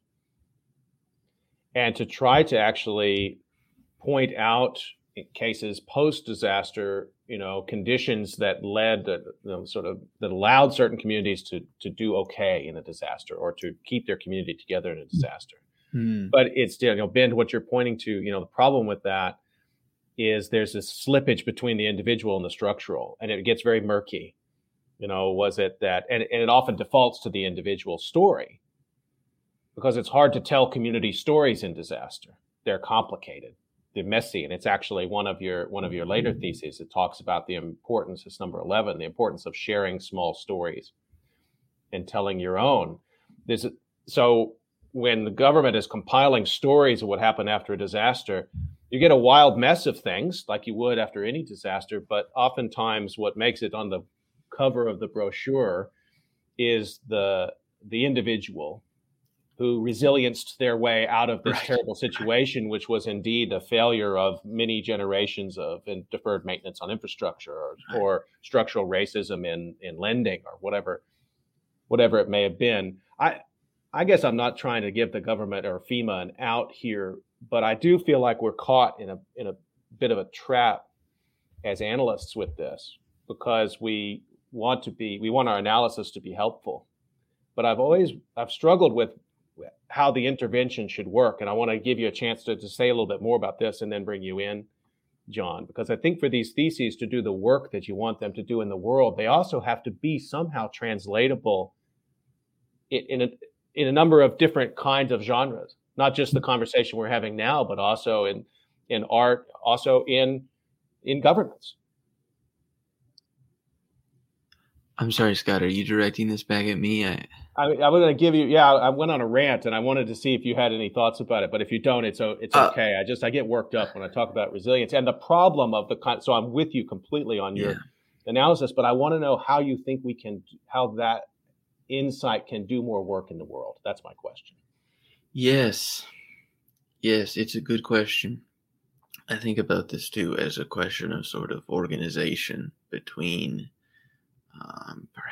and to try to actually point out cases post disaster you know conditions that led you know, sort of that allowed certain communities to to do okay in a disaster or to keep their community together in a disaster mm. but it's you know ben what you're pointing to you know the problem with that is there's this slippage between the individual and the structural and it gets very murky you know, was it that, and, and it often defaults to the individual story because it's hard to tell community stories in disaster. They're complicated, they're messy, and it's actually one of your one of your later mm-hmm. theses. It talks about the importance. It's number eleven, the importance of sharing small stories and telling your own. There's so when the government is compiling stories of what happened after a disaster, you get a wild mess of things like you would after any disaster. But oftentimes, what makes it on the cover of the brochure is the the individual who resilienced their way out of this right. terrible situation, which was indeed a failure of many generations of deferred maintenance on infrastructure or, right. or, structural racism in, in lending or whatever, whatever it may have been. I, I guess I'm not trying to give the government or FEMA an out here, but I do feel like we're caught in a, in a bit of a trap as analysts with this because we want to be we want our analysis to be helpful. But I've always I've struggled with how the intervention should work, and I want to give you a chance to, to say a little bit more about this, and then bring you in, John, because I think for these theses to do the work that you want them to do in the world, they also have to be somehow translatable in, in a in a number of different kinds of genres, not just the conversation we're having now, but also in in art, also in in governance. I'm sorry, Scott. Are you directing this back at me? I I, I was going to give you. Yeah, I went on a rant, and I wanted to see if you had any thoughts about it. But if you don't, it's it's uh, okay. Uh, I just I get worked up when I talk about resilience and the problem of the so I'm with you completely on your yeah. analysis. But I want to know how you think we can how that insight can do more work in the world. That's my question. Yes, yes, it's a good question. I think about this too as a question of sort of organization between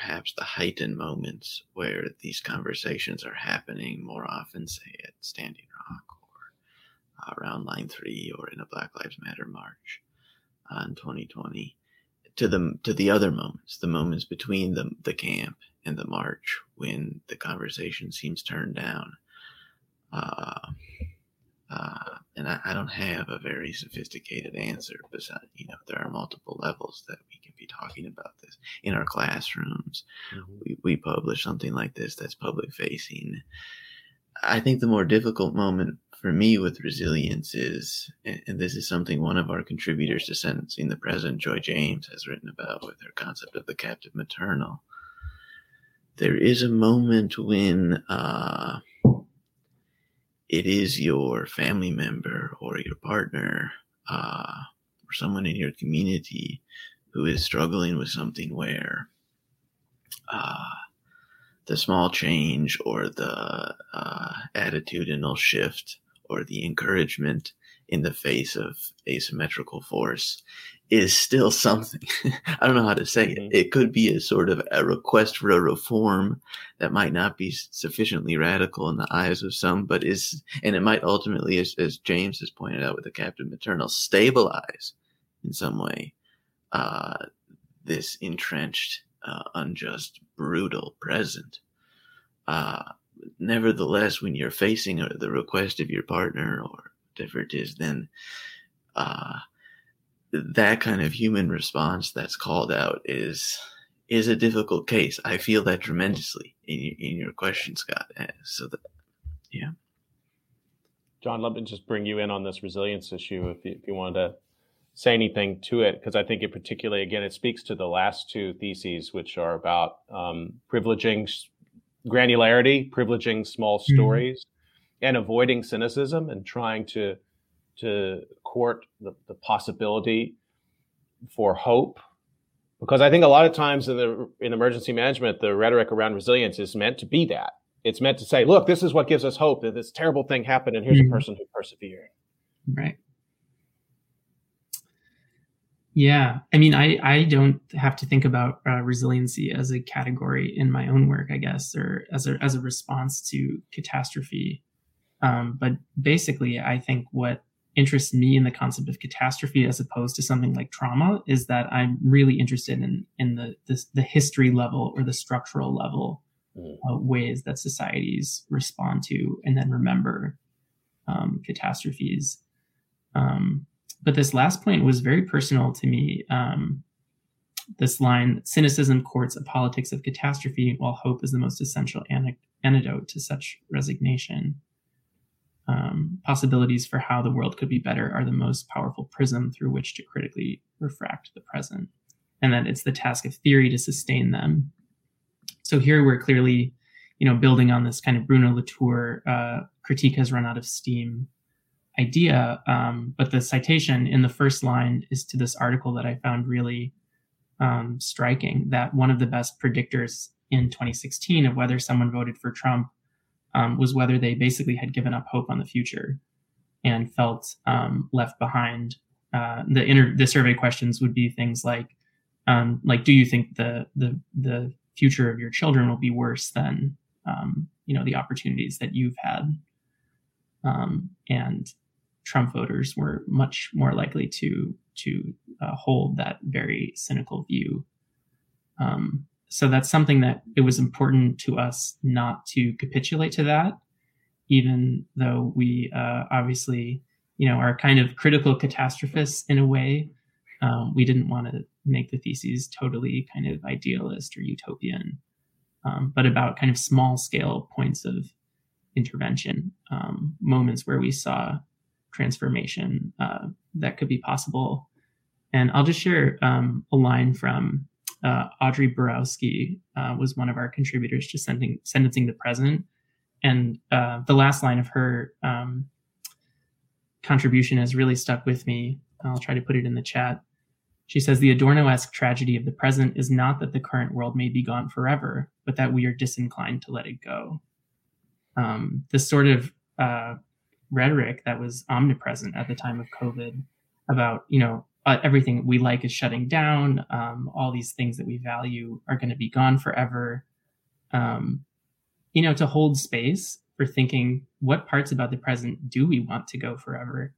perhaps the heightened moments where these conversations are happening more often, say at Standing Rock or uh, around Line 3 or in a Black Lives Matter march in 2020, to the, to the other moments, the moments between the, the camp and the march when the conversation seems turned down. Uh, uh, and I, I, don't have a very sophisticated answer. Besides, you know, there are multiple levels that we be talking about this in our classrooms. Mm-hmm. We, we publish something like this that's public facing. I think the more difficult moment for me with resilience is, and this is something one of our contributors to Sentencing the Present, Joy James, has written about with her concept of the captive maternal. There is a moment when, uh, it is your family member or your partner uh, or someone in your community who is struggling with something where uh, the small change or the uh, attitudinal shift or the encouragement in the face of asymmetrical force is still something. I don't know how to say it. Mm-hmm. It could be a sort of a request for a reform that might not be sufficiently radical in the eyes of some, but is, and it might ultimately, as, as James has pointed out with the captive maternal, stabilize in some way, uh, this entrenched, uh, unjust, brutal present. Uh, nevertheless, when you're facing the request of your partner or whatever it is, then, uh, that kind of human response that's called out is is a difficult case. I feel that tremendously in in your question, Scott. Uh, so that, yeah. John, let me just bring you in on this resilience issue if you, if you wanted to say anything to it, because I think it particularly, again, it speaks to the last two theses, which are about um, privileging granularity, privileging small mm-hmm. stories, mm-hmm. and avoiding cynicism and trying to to court the, the possibility for hope because I think a lot of times in the in emergency management, the rhetoric around resilience is meant to be that. It's meant to say, look, this is what gives us hope that this terrible thing happened, and here's mm-hmm. a person who persevered. Right. Yeah, I mean, I I don't have to think about uh, resiliency as a category in my own work, I guess, or as a as a response to catastrophe. Um, but basically, I think what interests me in the concept of catastrophe as opposed to something like trauma is that I'm really interested in in the the, the history level or the structural level uh, ways that societies respond to and then remember um, catastrophes. Um, but this last point was very personal to me. Um, this line: "Cynicism courts a politics of catastrophe, while hope is the most essential antidote to such resignation." um, possibilities for how the world could be better are the most powerful prism through which to critically refract the present, and that it's the task of theory to sustain them. So here we're clearly, you know, building on this kind of Bruno Latour uh, critique has run out of steam idea. Um, but the citation in the first line is to this article that I found really um, striking. That one of the best predictors in 2016 of whether someone voted for Trump um, was whether they basically had given up hope on the future and felt um, left behind. Uh, the inter- the survey questions would be things like, um, like, do you think the the the future of your children will be worse than um, you know the opportunities that you've had? Um, and Trump voters were much more likely to to uh, hold that very cynical view. Um, so that's something that it was important to us not to capitulate to that, even though we uh, obviously, you know, are kind of critical catastrophists in a way. Um, we didn't want to make the theses totally kind of idealist or utopian, um, but about kind of small scale points of intervention, um, moments where we saw transformation uh, that could be possible. And I'll just share um, a line from uh, Audrey Borowski uh, was one of our contributors to sending, sentencing the Present. And uh, the last line of her um, contribution has really stuck with me. I'll try to put it in the chat. She says the Adorno-esque tragedy of the present is not that the current world may be gone forever, but that we are disinclined to let it go. Um, this sort of uh, rhetoric that was omnipresent at the time of COVID about, you know, uh, everything we like is shutting down. Um, all these things that we value are going to be gone forever. Um, you know, to hold space for thinking what parts about the present do we want to go forever?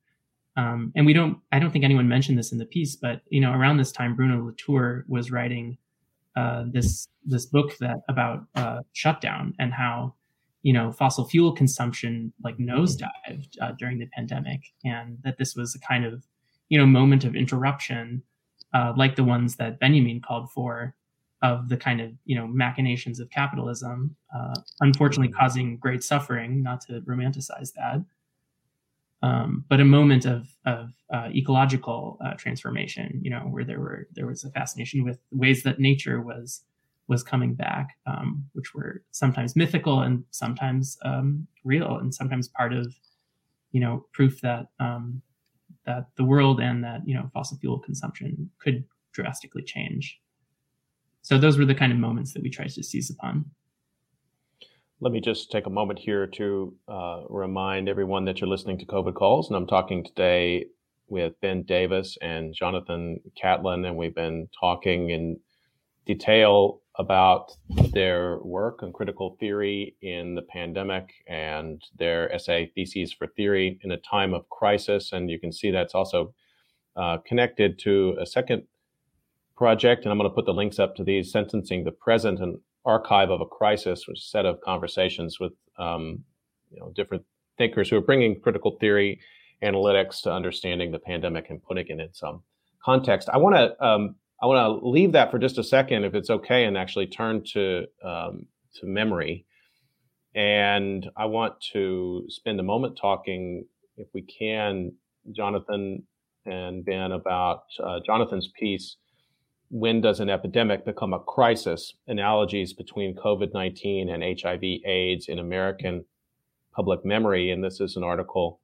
Um, and we don't, I don't think anyone mentioned this in the piece, but, you know, around this time, Bruno Latour was writing uh, this, this book that about uh, shutdown and how you know, fossil fuel consumption like nosedived uh, during the pandemic, and that this was a kind of, you know, moment of interruption, uh, like the ones that Benjamin called for, of the kind of you know machinations of capitalism, uh, unfortunately causing great suffering. Not to romanticize that, um, but a moment of of uh, ecological uh, transformation. You know, where there were there was a fascination with ways that nature was was coming back, um, which were sometimes mythical and sometimes um, real, and sometimes part of, you know, proof that um, that the world and that you know fossil fuel consumption could drastically change. So those were the kind of moments that we tried to seize upon. Let me just take a moment here to uh, remind everyone that you're listening to COVID Calls, and I'm talking today with Ben Davis and Jonathan Catlin, and we've been talking in detail about their work on critical theory in the pandemic and their essay theses for theory in a time of crisis. And you can see that's also uh, connected to a second project. And i'm going to put the links up to these sentencing the present and archive of a crisis which is a set of conversations with um, you know different thinkers who are bringing critical theory analytics to understanding the pandemic and putting it in some context. I want to um, I want to leave that for just a second, if it's okay, and actually turn to um, to memory. And I want to spend a moment talking, if we can, Jonathan and Ben, about uh, Jonathan's piece. When does an epidemic become a crisis? Analogies between COVID 19 and HIV/AIDS in American public memory. And this is an article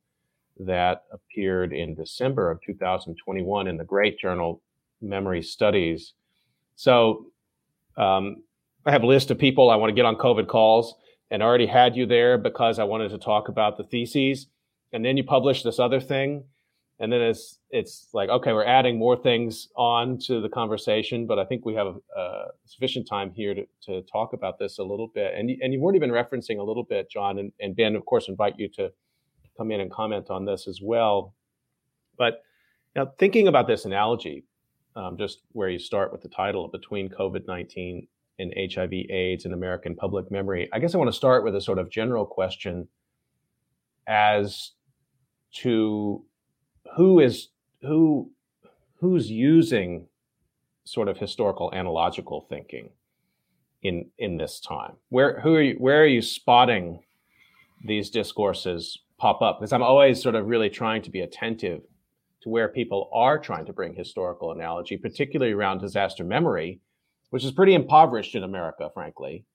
that appeared in December of 2021 in the great journal memory studies. So um, I have a list of people I want to get on COVID calls and I already had you there because I wanted to talk about the theses. And then you publish this other thing. And then it's, it's like, okay, we're adding more things on to the conversation, but I think we have uh, sufficient time here to, to talk about this a little bit. And, and you've already been referencing a little bit, John, and, and Ben, of course, invite you to come in and comment on this as well. But now thinking about this analogy, um, just where you start with the title between COVID 19 and HIV AIDS in American public memory. I guess I want to start with a sort of general question as to who is who who's using sort of historical analogical thinking in in this time where who are you where are you spotting these discourses pop up because i'm always sort of really trying to be attentive to where people are trying to bring historical analogy, particularly around disaster memory, which is pretty impoverished in America, frankly.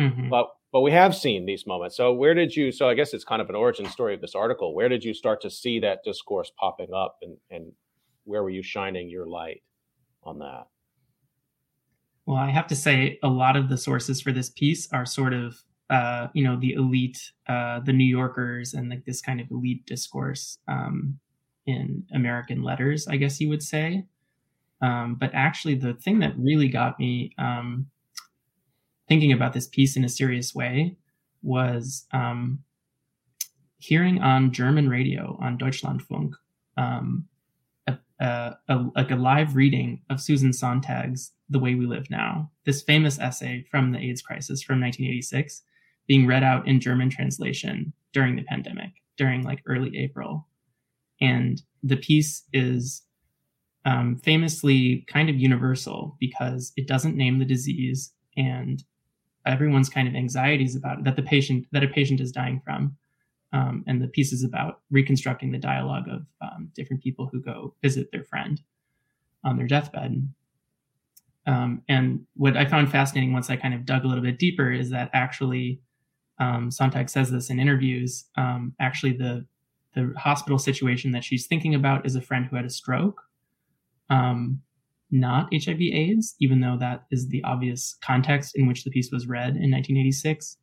Mm-hmm. But but we have seen these moments. So where did you? So I guess it's kind of an origin story of this article. Where did you start to see that discourse popping up, and and where were you shining your light on that? Well, I have to say, a lot of the sources for this piece are sort of, uh, you know, the elite, uh, the New Yorkers, and like this kind of elite discourse. Um, in American letters, I guess you would say. Um, but actually, the thing that really got me um, thinking about this piece in a serious way was um, hearing on German radio on Deutschlandfunk um, a, a, a, like a live reading of Susan Sontag's "The Way We Live Now," this famous essay from the AIDS crisis from 1986, being read out in German translation during the pandemic, during like early April, and the piece is um, famously kind of universal because it doesn't name the disease and everyone's kind of anxieties about it that the patient that a patient is dying from. Um, and the piece is about reconstructing the dialogue of um, different people who go visit their friend on their deathbed. Um, and what i found fascinating once i kind of dug a little bit deeper is that actually um, sontag says this in interviews um, actually the the hospital situation that she's thinking about is a friend who had a stroke um, not HIV AIDS, even though that is the obvious context in which the piece was read in 1986.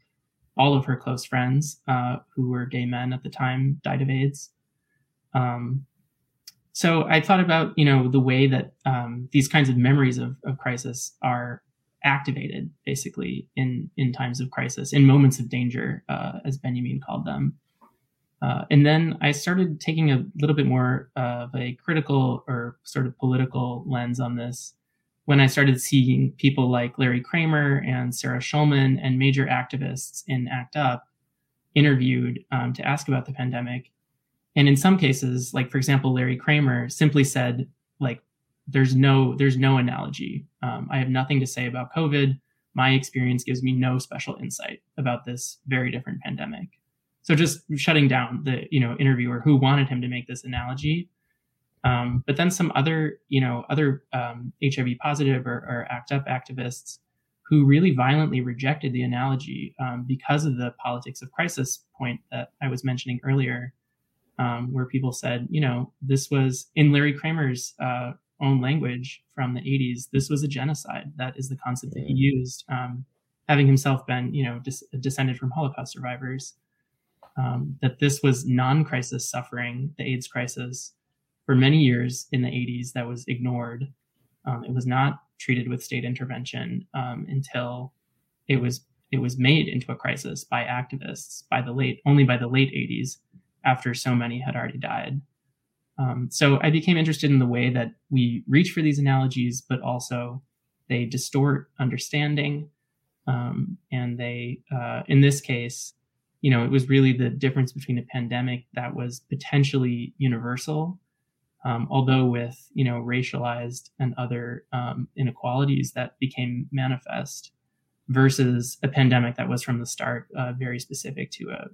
All of her close friends, uh, who were gay men at the time, died of AIDS. Um, so I thought about, you know, the way that um, these kinds of memories of, of crisis are activated, basically, in in times of crisis, in moments of danger, uh, as Benjamin called them. Uh, and then I started taking a little bit more of a critical or sort of political lens on this when I started seeing people like Larry Kramer and Sarah Schulman and major activists in ACT UP interviewed um, to ask about the pandemic. And in some cases, like for example, Larry Kramer simply said, like, there's no there's no analogy. Um, I have nothing to say about COVID. My experience gives me no special insight about this very different pandemic. So just shutting down the you know interviewer who wanted him to make this analogy. Um, but then some other you know other um, HIV positive or, or ACT UP activists who really violently rejected the analogy um, because of the politics of crisis point that I was mentioning earlier, um, where people said, you know, this was in Larry Kramer's uh, own language from the 80s, this was a genocide. That is the concept that he used, um, having himself been, you know, dis- descended from Holocaust survivors um, that this was non-crisis suffering, the AIDS crisis, for many years in the 80s that was ignored. Um, it was not treated with state intervention um, until it was it was made into a crisis by activists by the late only by the late 80s after so many had already died. Um, so I became interested in the way that we reach for these analogies, but also they distort understanding, um, and they, uh, in this case, you know, it was really the difference between a pandemic that was potentially universal, um, although with, you know, racialized and other um, inequalities that became manifest versus a pandemic that was from the start uh, very specific to a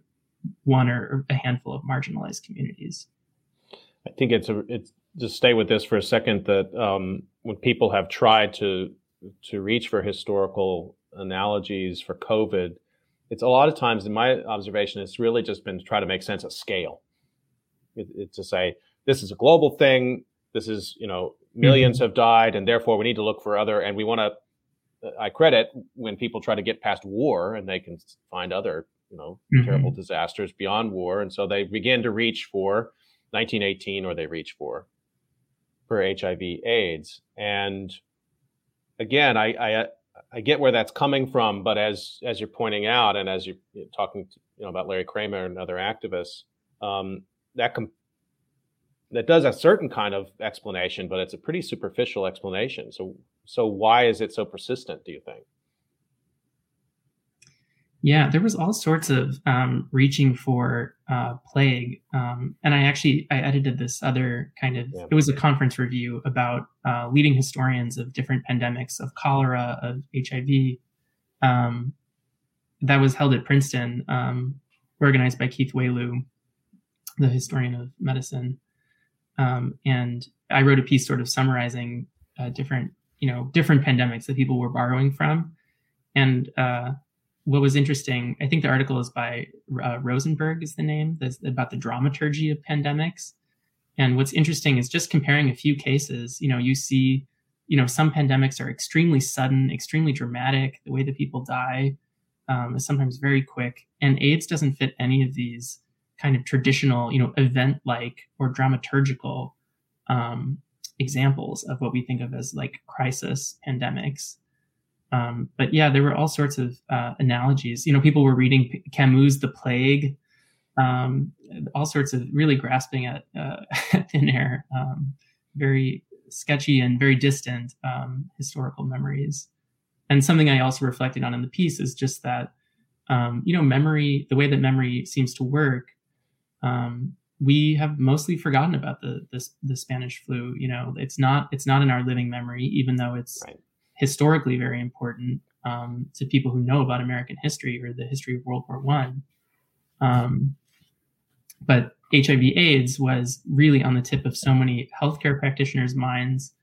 one or a handful of marginalized communities. I think it's a, it's just stay with this for a second that um, when people have tried to to reach for historical analogies for COVID, it's a lot of times in my observation it's really just been to try to make sense of scale it, to say this is a global thing this is you know 1000000s mm-hmm. have died and therefore we need to look for other and we want to i credit when people try to get past war and they can find other you know mm-hmm. terrible disasters beyond war and so they begin to reach for 1918 or they reach for for hiv aids and again i i I get where that's coming from, but as as you're pointing out, and as you're talking, to, you know, about Larry Kramer and other activists, um, that com- that does a certain kind of explanation, but it's a pretty superficial explanation. So, so why is it so persistent? Do you think? Yeah, there was all sorts of um, reaching for uh, plague, um, and I actually I edited this other kind of. Yeah. It was a conference review about uh, leading historians of different pandemics of cholera, of HIV. Um, that was held at Princeton, um, organized by Keith Wailoo, the historian of medicine, um, and I wrote a piece sort of summarizing uh, different you know different pandemics that people were borrowing from, and uh, what was interesting, I think the article is by uh, Rosenberg, is the name, that's about the dramaturgy of pandemics. And what's interesting is just comparing a few cases. You know, you see, you know, some pandemics are extremely sudden, extremely dramatic. The way that people die um, is sometimes very quick, and AIDS doesn't fit any of these kind of traditional, you know, event-like or dramaturgical um, examples of what we think of as like crisis pandemics. Um, but yeah, there were all sorts of uh, analogies. You know, people were reading Camus' The Plague, um, all sorts of really grasping at, uh, thin air um, very sketchy and very distant um, historical memories. And something I also reflected on in the piece is just that, um, you know, memory, the way that memory seems to work, um, we have mostly forgotten about the, the, the Spanish flu. You know, it's not it's not in our living memory, even though it's right. Historically very important um, to people who know about American history or the history of World War One. Um, but HIV/AIDS was really on the tip of so many healthcare practitioners' minds.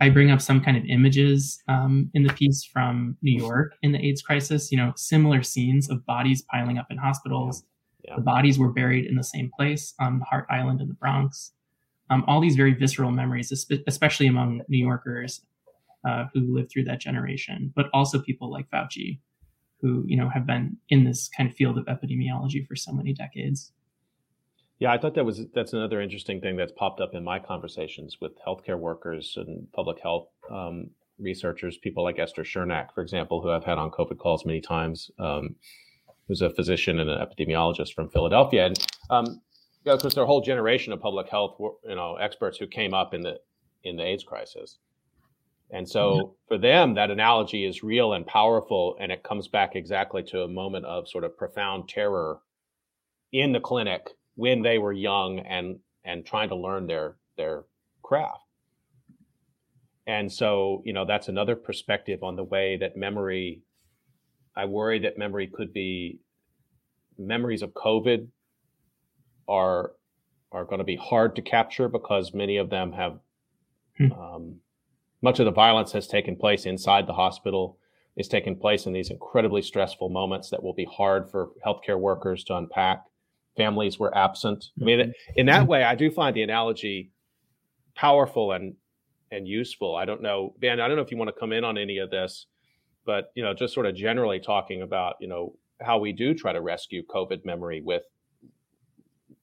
I bring up some kind of images um, in the piece from New York in the AIDS crisis. You know, similar scenes of bodies piling up in hospitals. Yeah. Yeah. The bodies were buried in the same place on Hart Island in the Bronx. Um, all these very visceral memories, especially among New Yorkers uh, who lived through that generation, but also people like Fauci, who you know have been in this kind of field of epidemiology for so many decades. Yeah, I thought that was that's another interesting thing that's popped up in my conversations with healthcare workers and public health um, researchers, people like Esther Chernak, for example, who I've had on COVID calls many times, um, who's a physician and an epidemiologist from Philadelphia, and um, because there are a whole generation of public health, you know, experts who came up in the in the AIDS crisis, and so yeah. for them, that analogy is real and powerful, and it comes back exactly to a moment of sort of profound terror in the clinic when they were young and and trying to learn their their craft. And so, you know, that's another perspective on the way that memory. I worry that memory could be memories of COVID are are going to be hard to capture because many of them have hmm. um, much of the violence has taken place inside the hospital. It's taken place in these incredibly stressful moments that will be hard for healthcare workers to unpack families were absent. I mean, mm-hmm. in that mm-hmm. way, I do find the analogy powerful and and useful. I don't know, Ben. I don't know if you want to come in on any of this, but you know, just sort of generally talking about you know how we do try to rescue COVID memory with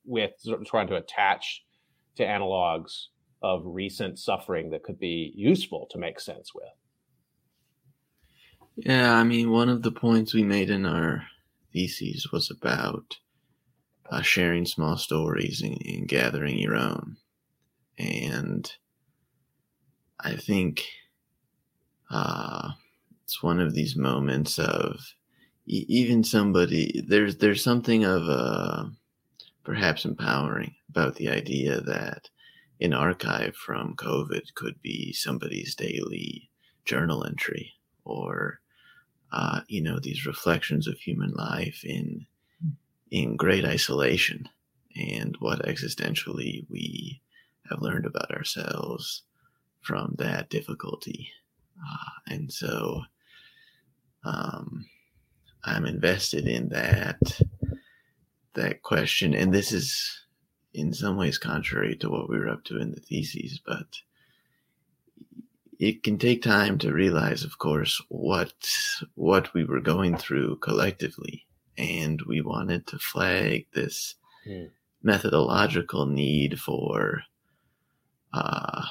with sort of trying to attach to analogs of recent suffering that could be useful to make sense with. Yeah, I mean, one of the points we made in our theses was about uh, sharing small stories and, and gathering your own. And I think uh, it's one of these moments of e- even somebody there's there's something of uh, perhaps empowering about the idea that an archive from COVID could be somebody's daily journal entry or uh, you know these reflections of human life in in great isolation and what existentially we have learned about ourselves from that difficulty. Uh, and so um, I'm invested in that that question, and this is in some ways contrary to what we were up to in the theses, but it can take time to realize, of course, what what we were going through collectively and we wanted to flag this mm. methodological need for uh,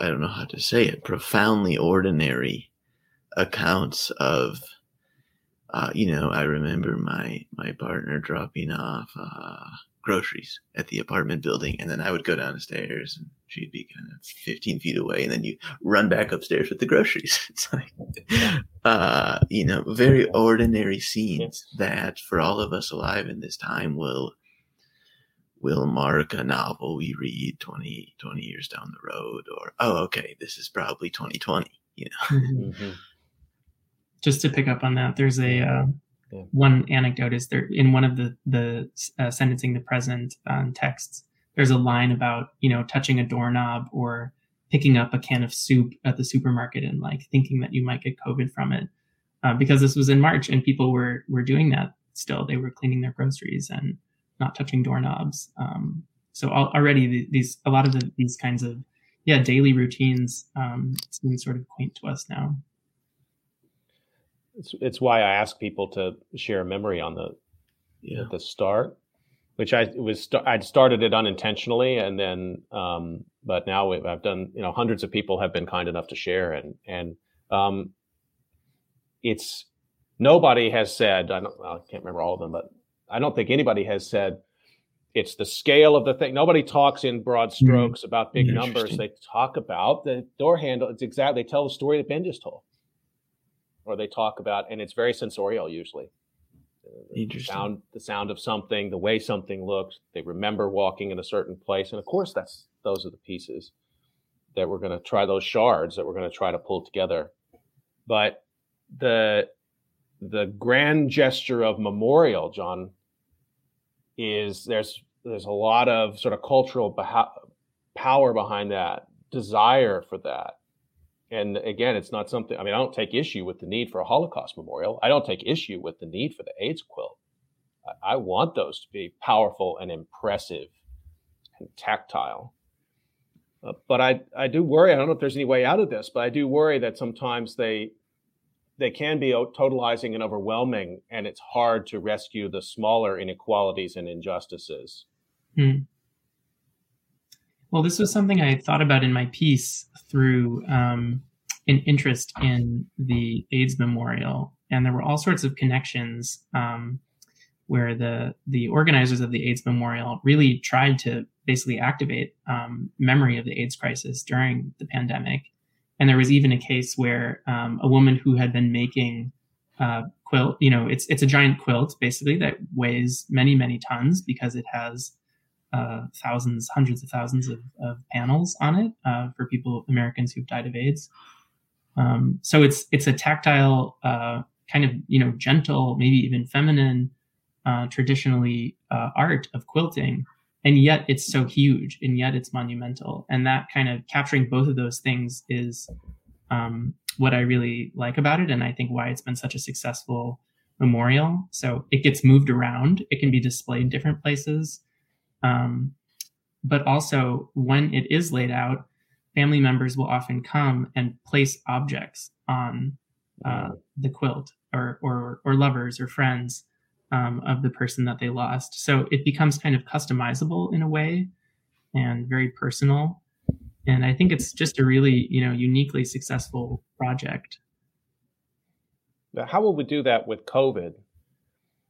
I don't know how to say it, profoundly ordinary accounts of, uh, you know, I remember my, my partner dropping off, uh, groceries at the apartment building. And then I would go down the stairs and she'd be kind of 15 feet away. And then you run back upstairs with the groceries. It's like, uh, you know, very ordinary scenes that for all of us alive in this time will, will mark a novel we read 20, 20 years down the road or, oh, okay, this is probably 2020, you know? Mm-hmm. Just to pick up on that, there's a, uh, yeah. One anecdote is there in one of the the uh, Sentencing the Present um, texts. There's a line about you know touching a doorknob or picking up a can of soup at the supermarket and like thinking that you might get COVID from it, uh, because this was in March and people were were doing that still. They were cleaning their groceries and not touching doorknobs. Um, so already these a lot of the, these kinds of yeah daily routines um, seem sort of quaint to us now. It's, it's why I ask people to share a memory on the yeah. at the start, which I was I'd started it unintentionally, and then um, but now I've done you know hundreds of people have been kind enough to share, and and um, it's nobody has said I don't I can't remember all of them, but I don't think anybody has said it's the scale of the thing. Nobody talks in broad mm-hmm. strokes mm-hmm. about big numbers. They talk about the door handle. It's exactly they tell the story that Ben just told, or they talk about, and it's very sensorial usually. The sound, the sound of something, the way something looks. They remember walking in a certain place, and of course, that's those are the pieces that we're going to try. Those shards that we're going to try to pull together. But the the grand gesture of memorial, John, is there's there's a lot of sort of cultural beha- power behind that, desire for that. And again, it's not something, I mean, I don't take issue with the need for a Holocaust memorial. I don't take issue with the need for the AIDS quilt. I, I want those to be powerful and impressive and tactile. Uh, but I, I do worry, I don't know if there's any way out of this, but I do worry that sometimes they, they can be totalizing and overwhelming, and it's hard to rescue the smaller inequalities and injustices. Hmm. Well, this was something I thought about in my piece through um, an interest in the AIDS memorial, and there were all sorts of connections um, where the the organizers of the AIDS memorial really tried to basically activate um, memory of the AIDS crisis during the pandemic. And there was even a case where um, a woman who had been making uh, quilt, you know, it's it's a giant quilt basically that weighs many many tons because it has uh, thousands, hundreds of thousands of, of panels on it uh, for people Americans who've died of AIDS. Um, so it's it's a tactile, uh, kind of you know gentle, maybe even feminine, uh, traditionally uh, art of quilting. And yet it's so huge and yet it's monumental. And that kind of capturing both of those things is um, what i really like about it and i think why it's been such a successful memorial. So it gets moved around. It can be displayed in different places um, but also when it is laid out family members will often come and place objects on uh, the quilt or, or or lovers or friends um, of the person that they lost. So it becomes kind of customizable in a way and very personal. And I think it's just a really, you know, uniquely successful project. Now, how will we do that with COVID?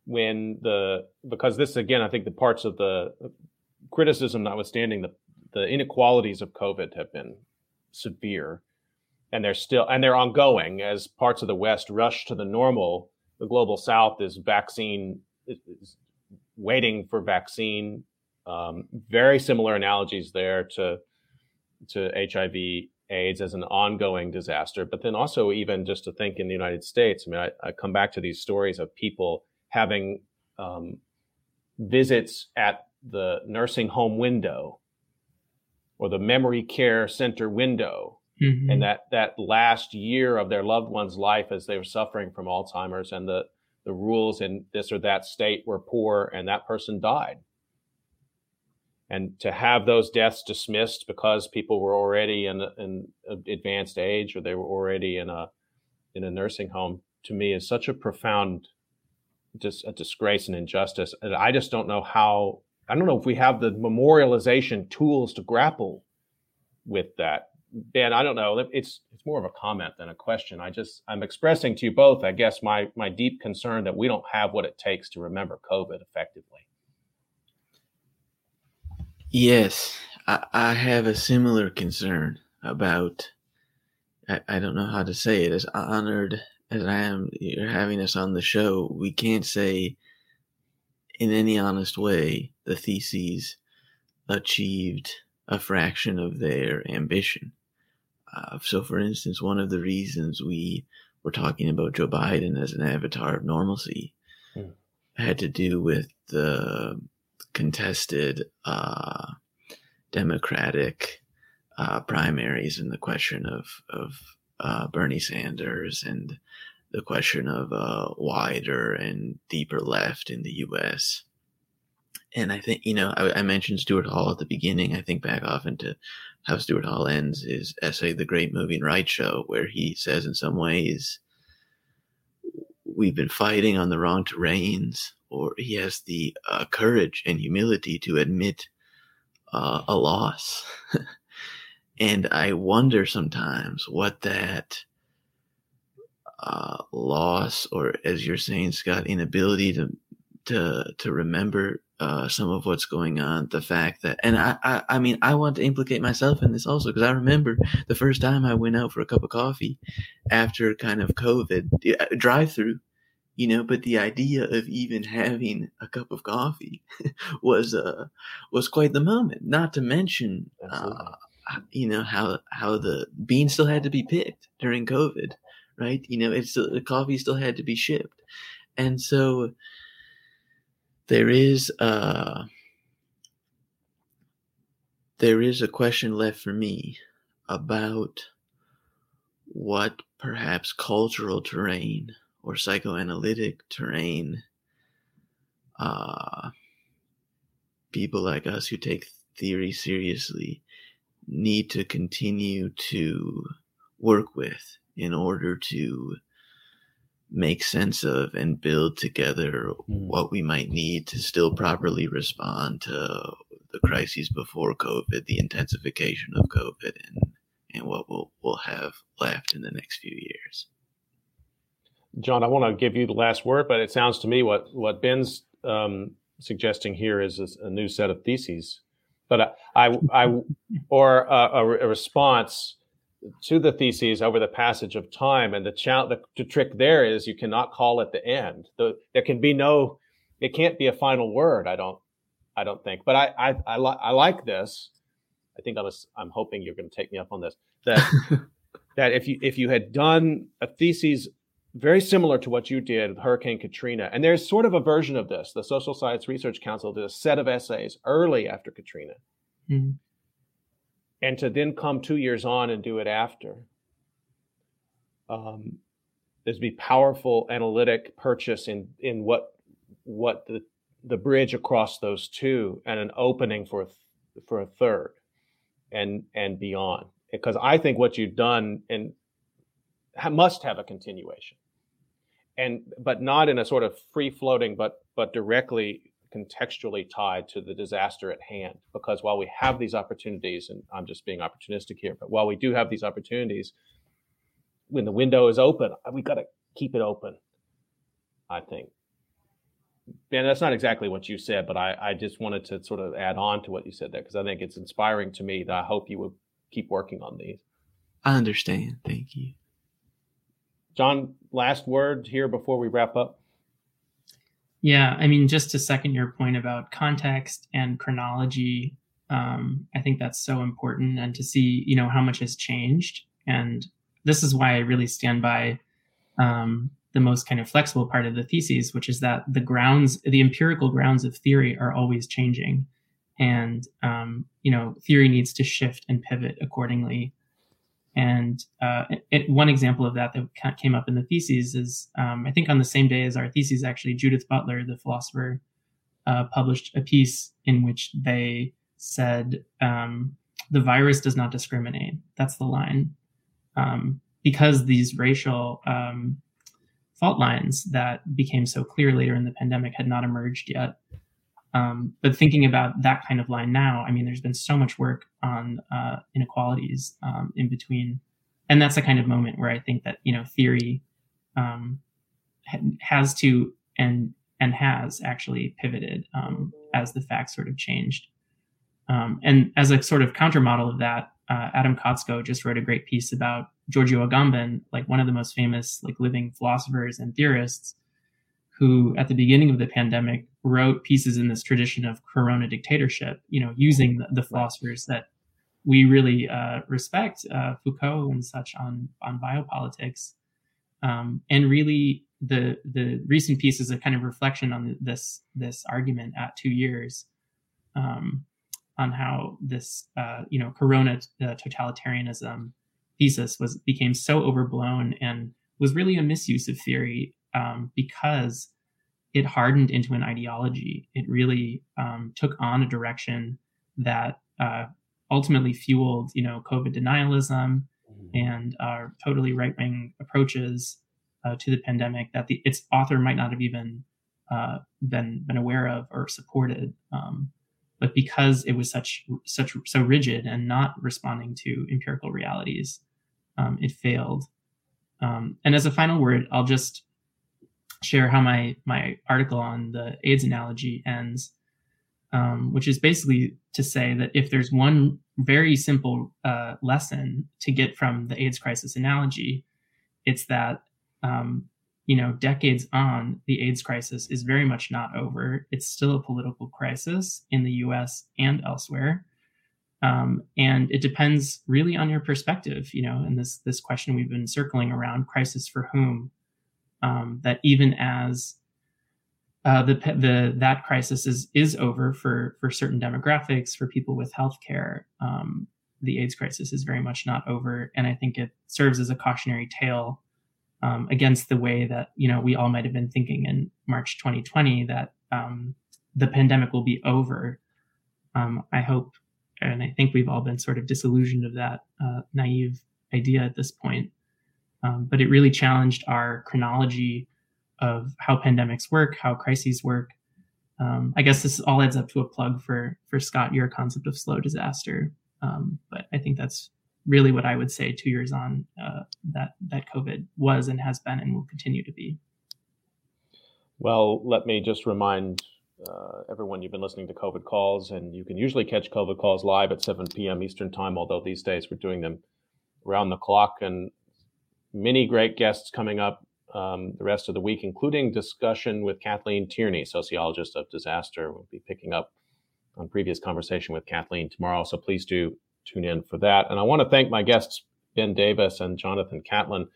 When the because this again, I think the parts of the criticism notwithstanding, the the inequalities of COVID have been severe, and they're still and they're ongoing as parts of the West rush to the normal the global south is vaccine is waiting for vaccine. Um, very similar analogies there to to HIV AIDS as an ongoing disaster, but then also even just to think in the United States. I mean, I, I come back to these stories of people having um, visits at the nursing home window or the memory care center window Mm-hmm. And that, that last year of their loved one's life as they were suffering from Alzheimer's and the, the rules in this or that state were poor and that person died. And to have those deaths dismissed because people were already in, in advanced age or they were already in a, in a nursing home to me is such a profound dis, a disgrace and injustice. And I just don't know how, I don't know if we have the memorialization tools to grapple with that Ben, I don't know. It's it's more of a comment than a question. I just I'm expressing to you both, I guess, my my deep concern that we don't have what it takes to remember COVID effectively. Yes, I, I have a similar concern about. I, I don't know how to say it. As honored as I am, you're having us on the show. We can't say, in any honest way, the theses achieved a fraction of their ambition. Uh, so, for instance, one of the reasons we were talking about Joe Biden as an avatar of normalcy hmm. had to do with the contested uh, Democratic uh, primaries and the question of of uh, Bernie Sanders and the question of uh, wider and deeper left in the U.S. And I think you know I, I mentioned Stuart Hall at the beginning. I think back often to how Stuart Hall ends his essay, The Great Moving Right Show, where he says, in some ways, we've been fighting on the wrong terrains, or he has the uh, courage and humility to admit uh, a loss. and I wonder sometimes what that uh, loss, or as you're saying, Scott, inability to to to remember uh, some of what's going on. The fact that, and I, I, I mean, I want to implicate myself in this also because I remember the first time I went out for a cup of coffee after kind of COVID drive through, you know. But the idea of even having a cup of coffee was uh was quite the moment. Not to mention, uh, you know how how the beans still had to be picked during COVID, right? You know, it's the coffee still had to be shipped, and so there is a there is a question left for me about what perhaps cultural terrain or psychoanalytic terrain uh, people like us who take theory seriously need to continue to work with in order to make sense of and build together mm. what we might need to still properly respond to the crises before COVID, the intensification of COVID, and and what we'll we'll have left in the next few years. John, I want to give you the last word, but it sounds to me what what Ben's um, suggesting here is a new set of theses, but I I, or a, a response to the theses over the passage of time. And the, cha- the, the trick there is you cannot call it the end. The, there can be no, it can't be a final word. I don't, I don't think. But I, I, I, li- I like this. I think I was, I'm hoping you're going to take me up on this. That, that if you if you had done a thesis very similar to what you did with Hurricane Katrina, and there's sort of a version of this. The Social Science Research Council did a set of essays early after Katrina. Mm-hmm and to then come two years on and do it after. Um, there's be powerful analytic purchase in in what what the the bridge across those two and an opening for for a third and and beyond because I think what you've done and must have a continuation and but not in a sort of free floating but but directly contextually tied to the disaster at hand. Because while we have these opportunities, and I'm just being opportunistic here, but while we do have these opportunities, when the window is open, we've got to keep it open. I think. Ben, that's not exactly what you said, but I, I just wanted to sort of add on to what you said there because I think it's inspiring to me that I hope you will keep working on these. I understand. Thank you. John, last word here before we wrap up. Yeah, I mean, just to second your point about context and chronology, um, I think that's so important, and to see you know how much has changed. And this is why I really stand by um, the most kind of flexible part of the theses, which is that the grounds, the empirical grounds of theory, are always changing, and um, you know theory needs to shift and pivot accordingly. And uh, it, one example of that that came up in the theses is, um, I think on the same day as our theses, actually, Judith Butler, the philosopher, uh, published a piece in which they said um, the virus does not discriminate. That's the line. Um, because these racial um, fault lines that became so clear later in the pandemic had not emerged yet, um, but thinking about that kind of line now, I mean, there's been so much work on uh, inequalities um, in between, and that's the kind of moment where I think that you know theory um, has to and and has actually pivoted um, as the facts sort of changed. Um, and as a sort of countermodel of that, uh, Adam Kotsko just wrote a great piece about Giorgio Agamben, like one of the most famous like living philosophers and theorists, who at the beginning of the pandemic wrote pieces in this tradition of corona dictatorship, you know, using the, the philosophers that we really uh, respect, uh, Foucault and such on on biopolitics, um, and really the the recent piece is a kind of reflection on this this argument at two years, um, on how this uh, you know corona uh, totalitarianism thesis was became so overblown and was really a misuse of theory um, because it hardened into an ideology. It really um, took on a direction that uh, ultimately fueled, you know, COVID denialism mm-hmm. and uh, totally right wing approaches uh, to the pandemic that the, its author might not have even uh, been been aware of or supported. Um, but because it was such such so rigid and not responding to empirical realities, um, it failed. Um, and as a final word, I'll just share how my my article on the AIDS analogy ends. um, which is basically to say that if there's one very simple uh, lesson to get from the AIDS crisis analogy, it's that um, you know decades on the AIDS crisis is very much not over. It's still a political crisis in the U.S. and elsewhere. Um, and it depends really on your perspective, you know, and this this question we've been circling around crisis for whom, um, that even as uh, the the that crisis is is over for for certain demographics for people with health care. Um, the AIDS crisis is very much not over, and I think it serves as a cautionary tale um, against the way that you know we all might have been thinking in March 2020 that um, the pandemic will be over. Um, I hope, and I think we've all been sort of disillusioned of that uh, naive idea at this point. Um, but it really challenged our chronology of how pandemics work, how crises work. Um, I guess this all adds up to a plug for for Scott your concept of slow disaster. Um, but I think that's really what I would say two years on uh, that that COVID was and has been and will continue to be. Well, let me just remind uh, everyone you've been listening to COVID calls, and you can usually catch COVID calls live at 7 p.m. Eastern Time, although these days we're doing them around the clock. And many great guests coming up um, the rest of the week, including discussion with Kathleen Tierney, sociologist of disaster. We'll be picking up on previous conversation with Kathleen tomorrow, so please do tune in for that. And I want to thank my guests, Ben Davis and Jonathan Catlin.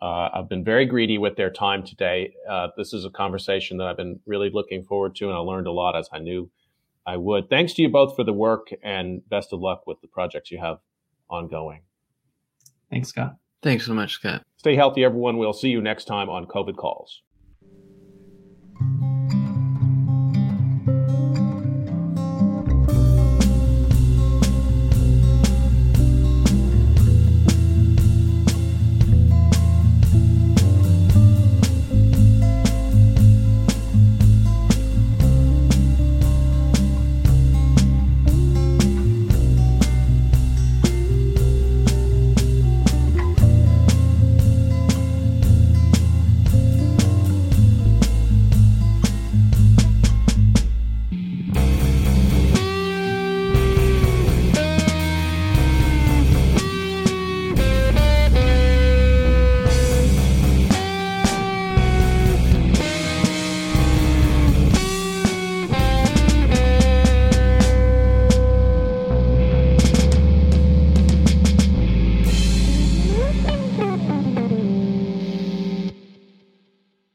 Uh, I've been very greedy with their time today. Uh, this is a conversation that I've been really looking forward to, and I learned a lot as I knew I would. Thanks to you both for the work, and best of luck with the projects you have ongoing. Thanks, Scott. Thanks so much, Scott. Stay healthy, everyone. We'll see you next time on COVID Calls.